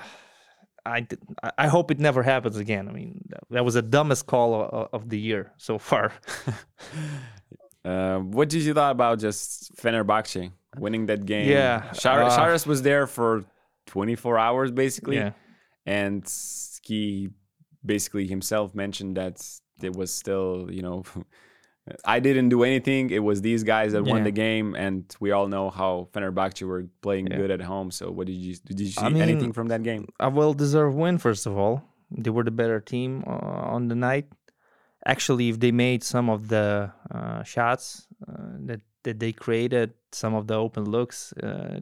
I, I- hope it never happens again. I mean, that, that was the dumbest call of, of the year so far. [LAUGHS] Uh, what did you thought about just Fenerbahce winning that game? Yeah, Shar- uh, Sharas was there for 24 hours basically, yeah. and he basically himself mentioned that it was still, you know, [LAUGHS] I didn't do anything. It was these guys that won the game, and we all know how Fenerbahce were playing Yeah. good at home. So, what did you did you see I mean, anything from that game? a well-deserved win. First of all, they were the better team uh, on the night. Actually, if they made some of the uh, shots uh, that that they created, some of the open looks, uh,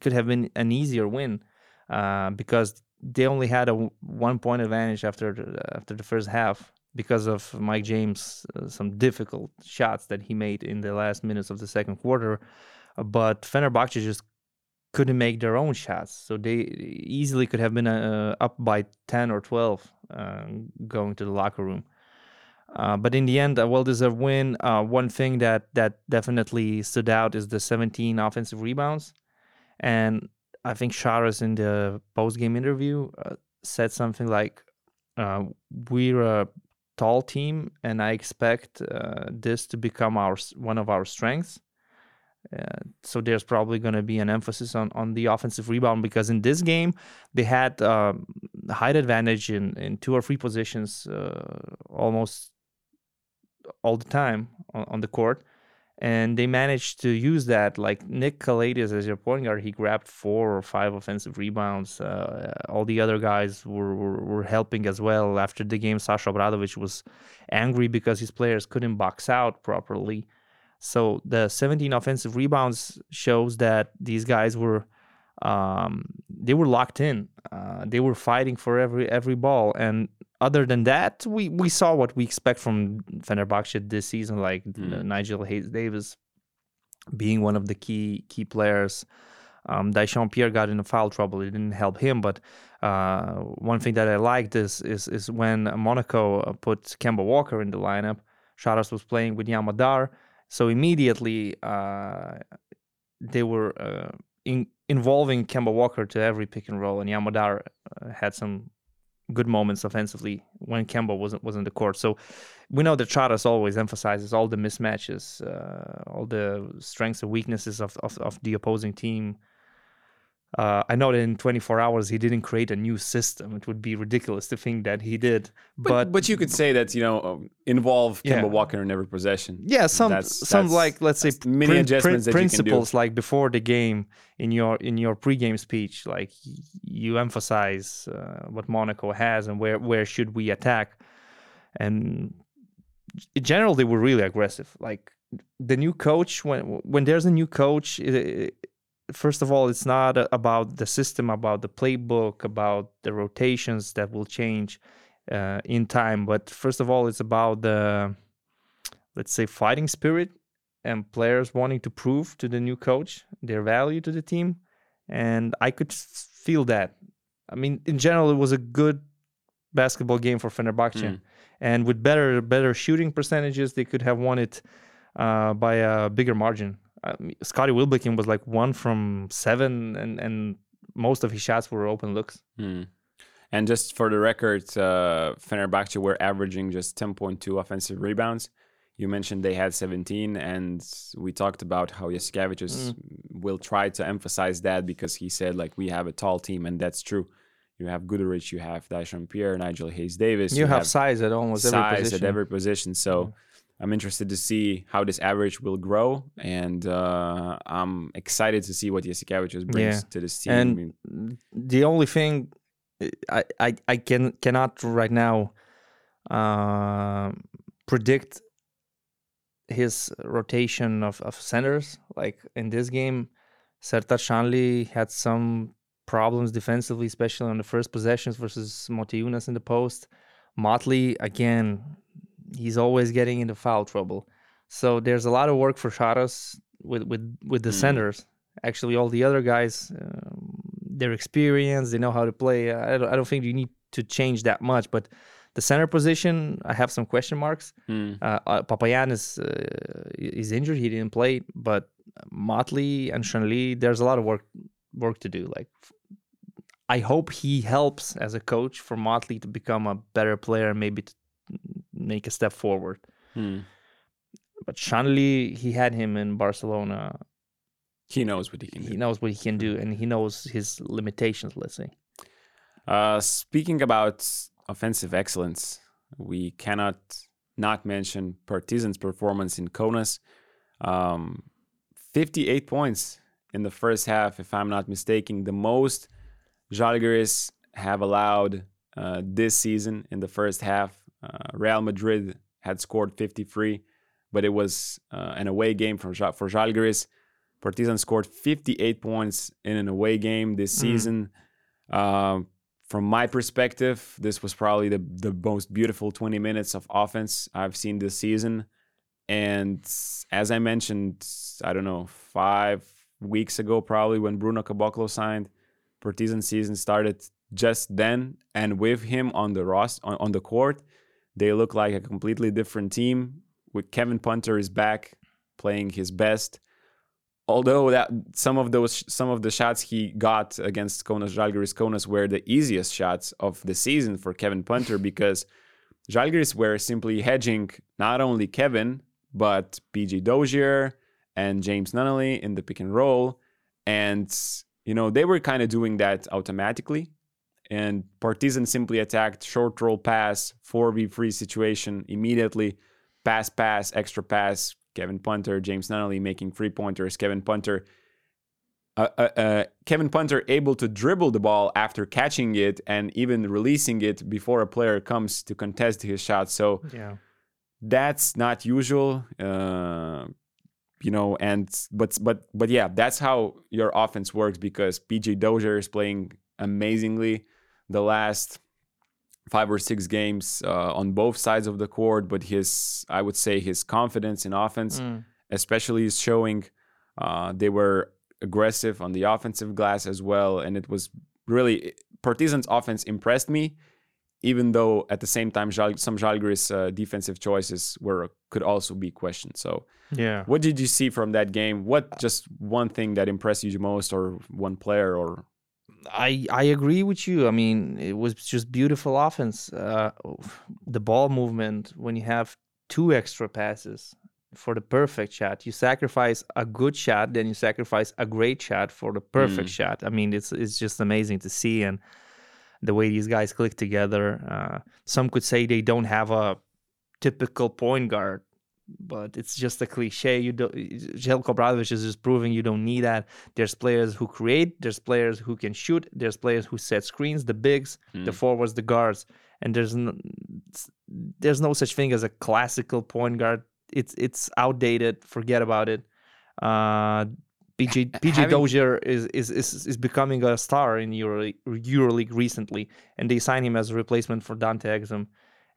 could have been an easier win uh, because they only had a one-point advantage after the, after the first half because of Mike James uh, some difficult shots that he made in the last minutes of the second quarter. But Fenerbahce just couldn't make their own shots, so they easily could have been uh, up by ten or twelve uh, going to the locker room. Uh, but in the end, a well-deserved win. Uh, one thing that that definitely stood out is the 17 offensive rebounds, and I think Sharas in the post-game interview uh, said something like, uh, "We're a tall team, and I expect uh, this to become our one of our strengths." Uh, so there's probably going to be an emphasis on, on the offensive rebound because in this game they had um, height advantage in, in two or three positions uh, almost all the time on, on the court and they managed to use that like nick Calathes as your point guard he grabbed four or five offensive rebounds uh, all the other guys were, were, were helping as well after the game sasha Obradovic was angry because his players couldn't box out properly so the 17 offensive rebounds shows that these guys were um, they were locked in. Uh, they were fighting for every every ball. And other than that, we, we saw what we expect from Fenerbahce this season, like Mm. Nigel Hayes Davis being one of the key key players. Um, Dyshawn Pierre got into foul trouble. It didn't help him, but uh, one thing that I liked is is is when Monaco uh, put Kemba Walker in the lineup. Sharas was playing with Yam Madar, so immediately uh, they were uh, in, involving Kemba Walker to every pick and roll, and Yam Madar uh, had some good moments offensively when Kemba wasn't was on the court. So we know that Charas always emphasizes all the mismatches, uh, all the strengths and weaknesses of, of, of the opposing team. Uh, I know that in 24 hours he didn't create a new system. It would be ridiculous to think that he did. But, But, but you could say that you know um, involve Yeah. Kemba Walker in every possession. yeah, some That's- some that's- like let's say many prin- prin- adjustments that you can do. principles like before the game in your in your pregame speech, like you emphasize uh, what Monaco has and where where should we attack, and in general they were really aggressive. Like the new coach when when there's a new coach. It, it- First of all, it's not about the system, about the playbook, about the rotations that will change uh, in time. But first of all, it's about the let's say fighting spirit and players wanting to prove to the new coach their value to the team and i could feel that i mean in general it was a good basketball game for Fenerbahce Mm. and with better better shooting percentages they could have won it uh, by a bigger margin I Scottie Wilbekin was like one from seven and and most of his shots were open looks Hmm. And just for the record, uh, Fenerbahce were averaging just 10.2 offensive rebounds. You mentioned they had 17, and we talked about how Jasikevičius will try to emphasize that because he said like we have a tall team, and that's true. You have Guduric, you have Dyshawn Pierre, Nigel Hayes Davis. you, have, size at almost every size position at every position. So I'm interested to see how this average will grow, and uh, I'm excited to see what Jasikevičius brings Yeah. to this team. And I mean, the only thing I I, I can cannot right now uh, predict his rotation of, of centers. Like in this game, Sertaç Şanlı had some problems defensively, especially on the first possessions versus Motiejunas in the post. Motley again, he's always getting into foul trouble. So there's a lot of work for Sharas with with with the Mm. centers. Actually, all the other guys, um, their experience, they know how to play. I don't, I don't think you need to change that much, but The center position, I have some question marks. Mm. Uh, uh, Papagiannis uh, is injured; he didn't play. But Motley and Şanlı, there's a lot of work work to do. Like, I hope he helps as a coach for Motley to become a better player, maybe to make a step forward. Mm. But Şanlı, he had him in Barcelona. He knows what he can He do. knows what he can do, and he knows his limitations. Let's say. Uh, speaking about offensive excellence, we cannot not mention Partizan's performance in Kaunas. Um, 58 points in the first half, if I'm not mistaken, the most Žalgiris have allowed uh, this season in the first half. Uh, Real Madrid had scored 53, but it was uh, an away game for, Ja- for Žalgiris. Partizan scored 58 points in an away game this Mm. season. Um, from my perspective, this was probably the, the most beautiful 20 minutes of offense I've seen this season. And as I mentioned, I don't know, five weeks ago, probably when Bruno Caboclo signed, Partizan season started just then. And with him on the rost on, on the court, they look like a completely different team. With Kevin Punter is back playing his best although that some of those some of the shots he got against Kaunas Žalgiris Kaunas were the easiest shots of the season for Kevin Punter [LAUGHS] because Žalgiris were simply hedging not only Kevin but PJ Dozier and James Nunnally in the pick and roll and you know they were kind of doing that automatically and Partizan simply attacked short roll pass 4v3 situation immediately pass pass extra pass Kevin Punter, James Nunnally making three pointers. Kevin Punter, uh, uh, uh, Kevin Punter able to dribble the ball after catching it and even releasing it before a player comes to contest his shot. So Yeah. that's not usual, uh, you know. And but but but yeah, that's how your offense works because PJ Dozier is playing amazingly the last five or six games uh, on both sides of the court. But his, I would say, his confidence in offense, Mm. especially, is showing. Uh, they were aggressive on the offensive glass as well, and it was really Partizan's offense impressed me. Even though at the same time, some Žalgiris uh, defensive choices were could also be questioned. So, Yeah. what did you see from that game? What just one thing that impressed you most, or one player, or I I agree with you. I mean, it was just beautiful offense. Uh, the ball movement when you have two extra passes for the perfect shot, you sacrifice a good shot, then you sacrifice a great shot for the perfect Mm. shot. I mean, it's it's just amazing to see and the way these guys click together. Uh, some could say they don't have a typical point guard, but it's just a cliche. You don't. Željko Obradović is just proving you don't need that. There's players who create. There's players who can shoot. There's players who set screens. The bigs, the Mm. forwards, the guards, and there's no, there's no such thing as a classical point guard. It's it's outdated. Forget about it. Uh, PJ PJ having- Dozier is, is is is becoming a star in EuroLeague, EuroLeague recently, and they signed him as a replacement for Dante Exum.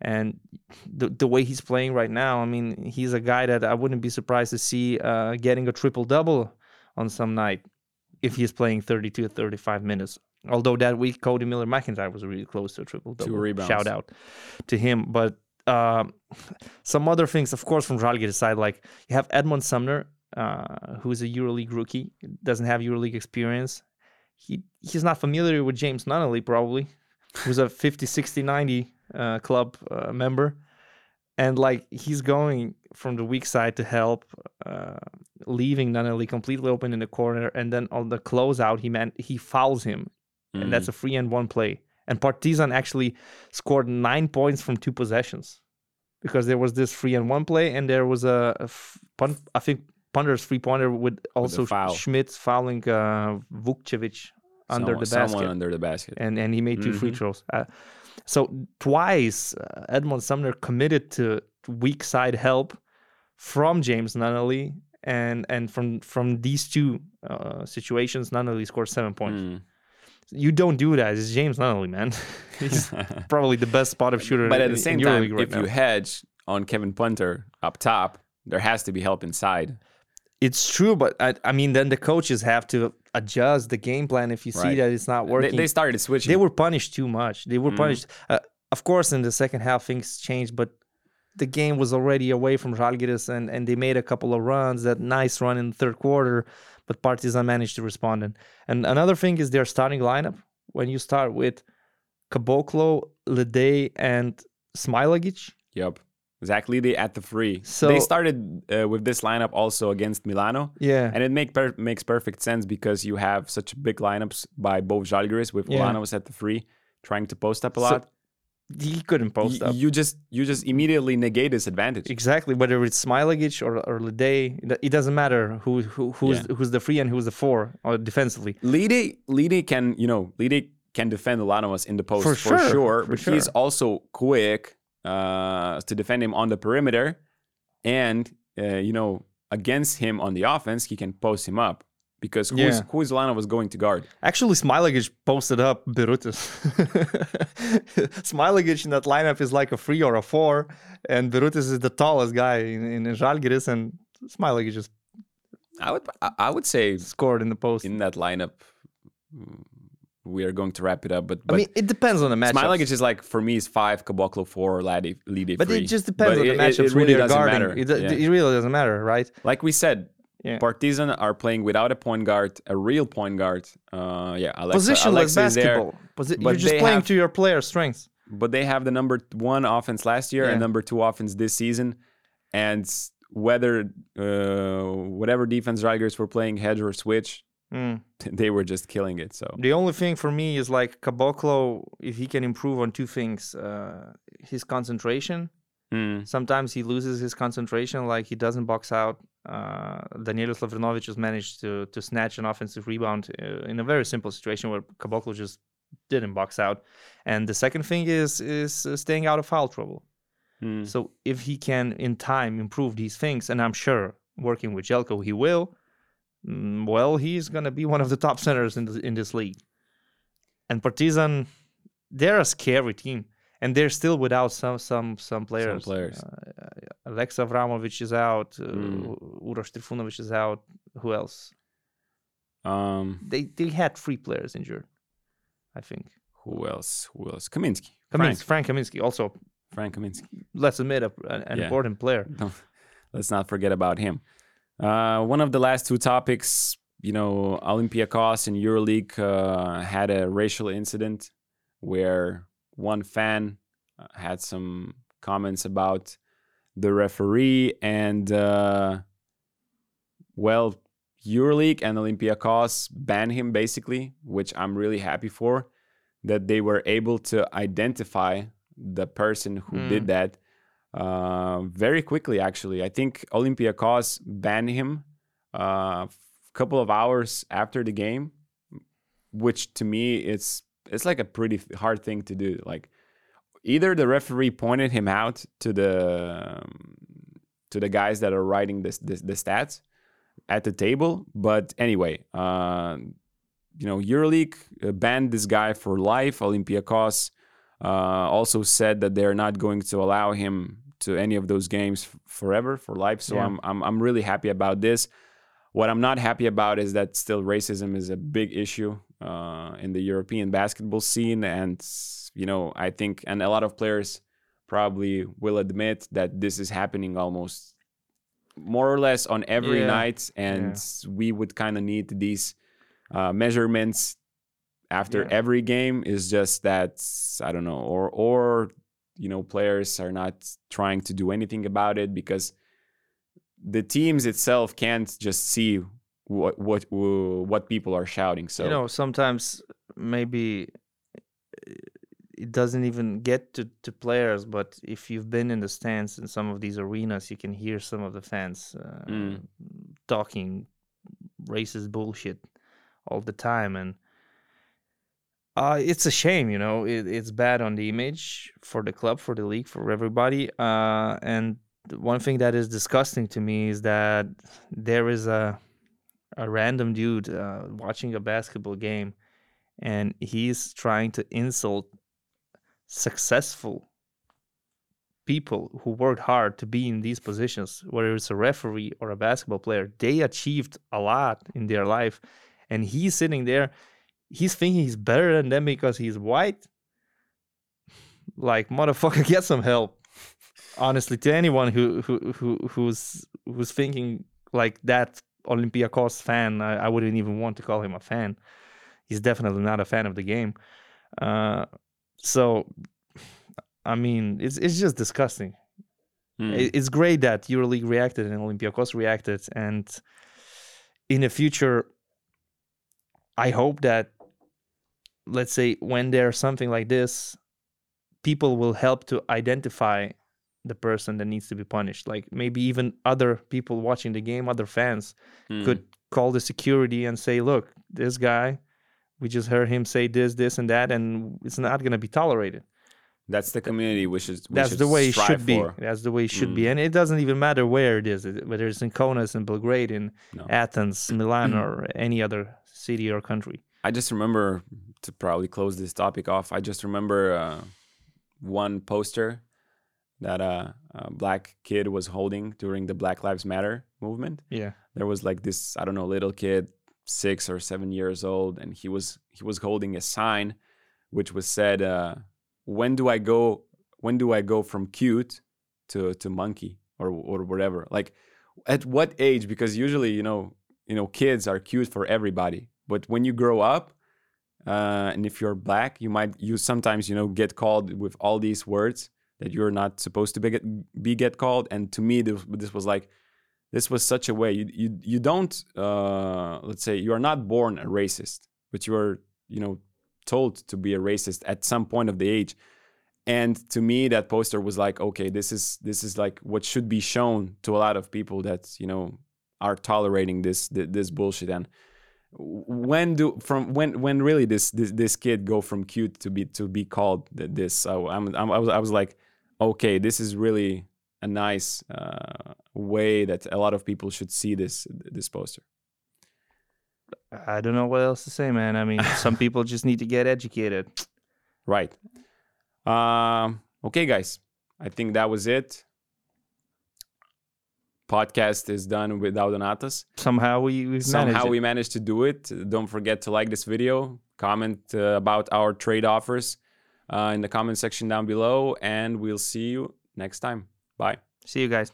And the the way he's playing right now, I mean, he's a guy that I wouldn't be surprised to see uh, getting a triple double on some night if he's playing 32 35 minutes. Although that week Codi Miller-McIntyre was really close to a triple double. rebounds. Shout out to him. But um, some other things, of course, from Žalgiris side, like you have Edmond Sumner, uh, who's a EuroLeague rookie, doesn't have EuroLeague experience. He he's not familiar with James Nunnally, probably, who's a 50, 60, 90 uh, club uh, member. And like he's going from the weak side to help, uh, leaving Nunnally completely open in the corner, and then on the closeout, he meant he fouls him, and that's a free and one play. And Partizan actually scored nine points from two possessions because there was this free and one play, and there was a, pun- I think Punter's free pointer with also foul. Šmits fouling uh, Vukcevic under someone, the basket someone under the basket. and and he made 2 free Mhm. throws. Uh, so twice uh, Edmond Sumner committed to weak side help from James Nunnally, and and from from these two uh, situations, Nunnally scored seven points. Mm. You don't do that. It's James Nunnally, man. [LAUGHS] He's [LAUGHS] probably the best spot up shooter. but at the same time, right if you hedge on Kevin Punter up top, there has to be help inside. it's true, but I, I mean, then the coaches have to adjust the game plan if you see that it's not working. they started switching. they were punished too much. They were Mm. punished. Uh, of course, in the second half things changed, but the game was already away from Žalgiris, and and they made a couple of runs. That nice run in the third quarter, but Partizan managed to respond. And, and another thing is their starting lineup. When you start with Caboclo, LeDay, and Smailagić. Yep. Zach LeDay at the free. So- they started uh, with this lineup also against Milano. Yeah. And it make per- makes perfect sense because you have such big lineups by both Žalgiris with Yeah. was at the free trying to post up a So- lot. he couldn't post Y- up. You just you just immediately negate this advantage. Exactly, whether it's Smailagić or or LeDay, it- doesn't matter who who who's Yeah. who's the free and who's the four or defensively. LeDay LeDay can you know LeDay can defend Milanos in the post For for, sure, sure, for but he's also quick uh, to defend him on the perimeter, and uh, you know against him on the offense he can post him up because who's Yeah. who is Milanos going to guard? Actually, Smailagić posted up Birutis. [LAUGHS] Smailagić in that lineup is like a three or a four, and Birutis is the tallest guy in, in Žalgiris, and Smailagić just I would I I would say scored in the post. in that lineup mm, we are going to wrap it up, but I mean, it depends on the matchup. Smailagić is like for me is five, Caboclo four, Ladi LeDay but it just depends But on the it- it- matchups It, who really doesn't guarding. matter. It, Yeah. it really doesn't matter, right? Like we said, Yeah. Partizan are playing without a point guard, a real point guard. Uh, yeah, Alexa, Positionless Alexa basketball. Posi- but you're just playing have- to your player's strengths. but they have the number one offense last year and number two offense this season, and whether uh, whatever defense Tigers were playing, hedge or switch, Mm. [LAUGHS] they were just killing it. So The only thing for me is like Caboclo, if he can improve on two things, uh, his concentration. mm, Sometimes he loses his concentration, like he doesn't box out. Uh, Danielius Lavrinovic has managed to to snatch an offensive rebound uh, in a very simple situation where Caboclo just didn't box out. And the second thing is is uh, staying out of foul trouble. mm. So if he can in time improve these things, and I'm sure working with Željko he will, well, he's gonna be one of the top centers in the, in this league. And Partizan, they're a scary team, and they're still without some some some players. players. Uh, Aleksa Avramović is out. Uh, Mm. Uroš Trifunovic is out. Who else? um, They they had three players injured. I think. who else? Who else? Kaminsky, Kaminsky, Frank, Frank Kaminsky, also Frank Kaminsky. let's admit a, an, an Yeah. important player. [LAUGHS] Don't, let's not forget about him. Uh, one of the last two topics, you know, Olympiacos in EuroLeague uh, had a racial incident where one fan uh, had some comments about the referee and, uh, well, EuroLeague and Olympiacos banned him basically, which I'm really happy for, that they were able to identify the person who Mm. did that uh, very quickly. Actually, I think Olympiacos banned him a couple of hours after the game, which to me it's it's like a pretty hard thing to do. Like either the referee pointed him out to the um, to the guys that are writing this, this the stats at the table, but anyway, uh, you know, EuroLeague uh, banned this guy for life. Olympiacos uh, also said that they're not going to allow him to any of those games forever for life. So Yeah. I'm, I'm I'm really happy about this. What I'm not happy about is that still racism is a big issue uh, in the European basketball scene, and you know I think and a lot of players probably will admit that this is happening almost more or less on every Yeah. night, and we would kind of need these uh, measurements after Yeah. every game. Is just that I don't know, or or you know players are not trying to do anything about it because the teams itself can't just see what what what people are shouting. So you know sometimes maybe uh, it doesn't even get to, to players but if you've been in the stands in some of these arenas you can hear some of the fans uh, Mm. talking racist bullshit all the time and uh, it's a shame you know it, it's bad on the image for the club for the league for everybody uh, and one thing that is disgusting to me is that there is a a random dude uh, watching a basketball game and he's trying to insult successful people who worked hard to be in these positions whether it's a referee or a basketball player. They achieved a lot in their life and he's sitting there he's thinking he's better than them because he's white Like motherfucker, [LAUGHS] get some help. Honestly, to anyone who who who who's who's thinking like that Olympiacos fan, I, I wouldn't even want to call him a fan. He's definitely not a fan of the game. Uh, so, I mean, it's it's just disgusting. Hmm. It- It's great that EuroLeague reacted and Olympiacos reacted, and in the future, I hope that, let's say, when there's something like this, people will help to identify the person that needs to be punished. Like maybe even other people watching the game, other fans, Hmm. could call the security and say, "Look, this guy, we just heard him say this, this, and that, and it's not going to be tolerated." That's the community which is we That's the way it should be. That's the way it should be, Mm. and it doesn't even matter where it is, whether it's in Kaunas, in Belgrade, in No. Athens, Milan, or any other city or country. I just remember to probably close this topic off. I just remember uh, one poster that a, a black kid was holding during the Black Lives Matter movement. Yeah, There was like this I don't know little kid, six or seven years old, and he was he was holding a sign, which was said, uh, "When do I go? When do I go from cute to to monkey or or whatever?" Like, at what age? Because usually, you know, you know, kids are cute for everybody, but when you grow up, uh, and if you're black, you might you sometimes you know get called with all these words that you're not supposed to be get, be get called. And to me, this, this was like this was such a way you you you don't uh, let's say you are not born a racist, but you are you know told to be a racist at some point of the age. And to me, that poster was like, okay, this is this is like what should be shown to a lot of people that you know are tolerating this this, this bullshit. And when do from when when really this this this kid go from cute to be to be called this? I'm, I'm I was I was like, okay, this is really a nice uh, way that a lot of people should see this this poster. I don't know what else to say, man. I mean, [LAUGHS] some people just need to get educated. Right. Um, okay, guys. I think that was it. Podcast is done without Donatas. Somehow we we've Somehow we managed to do it. Don't forget to like this video, comment uh, about our trade offers uh, in the comment section down below, and we'll see you next time. Bye. See you guys.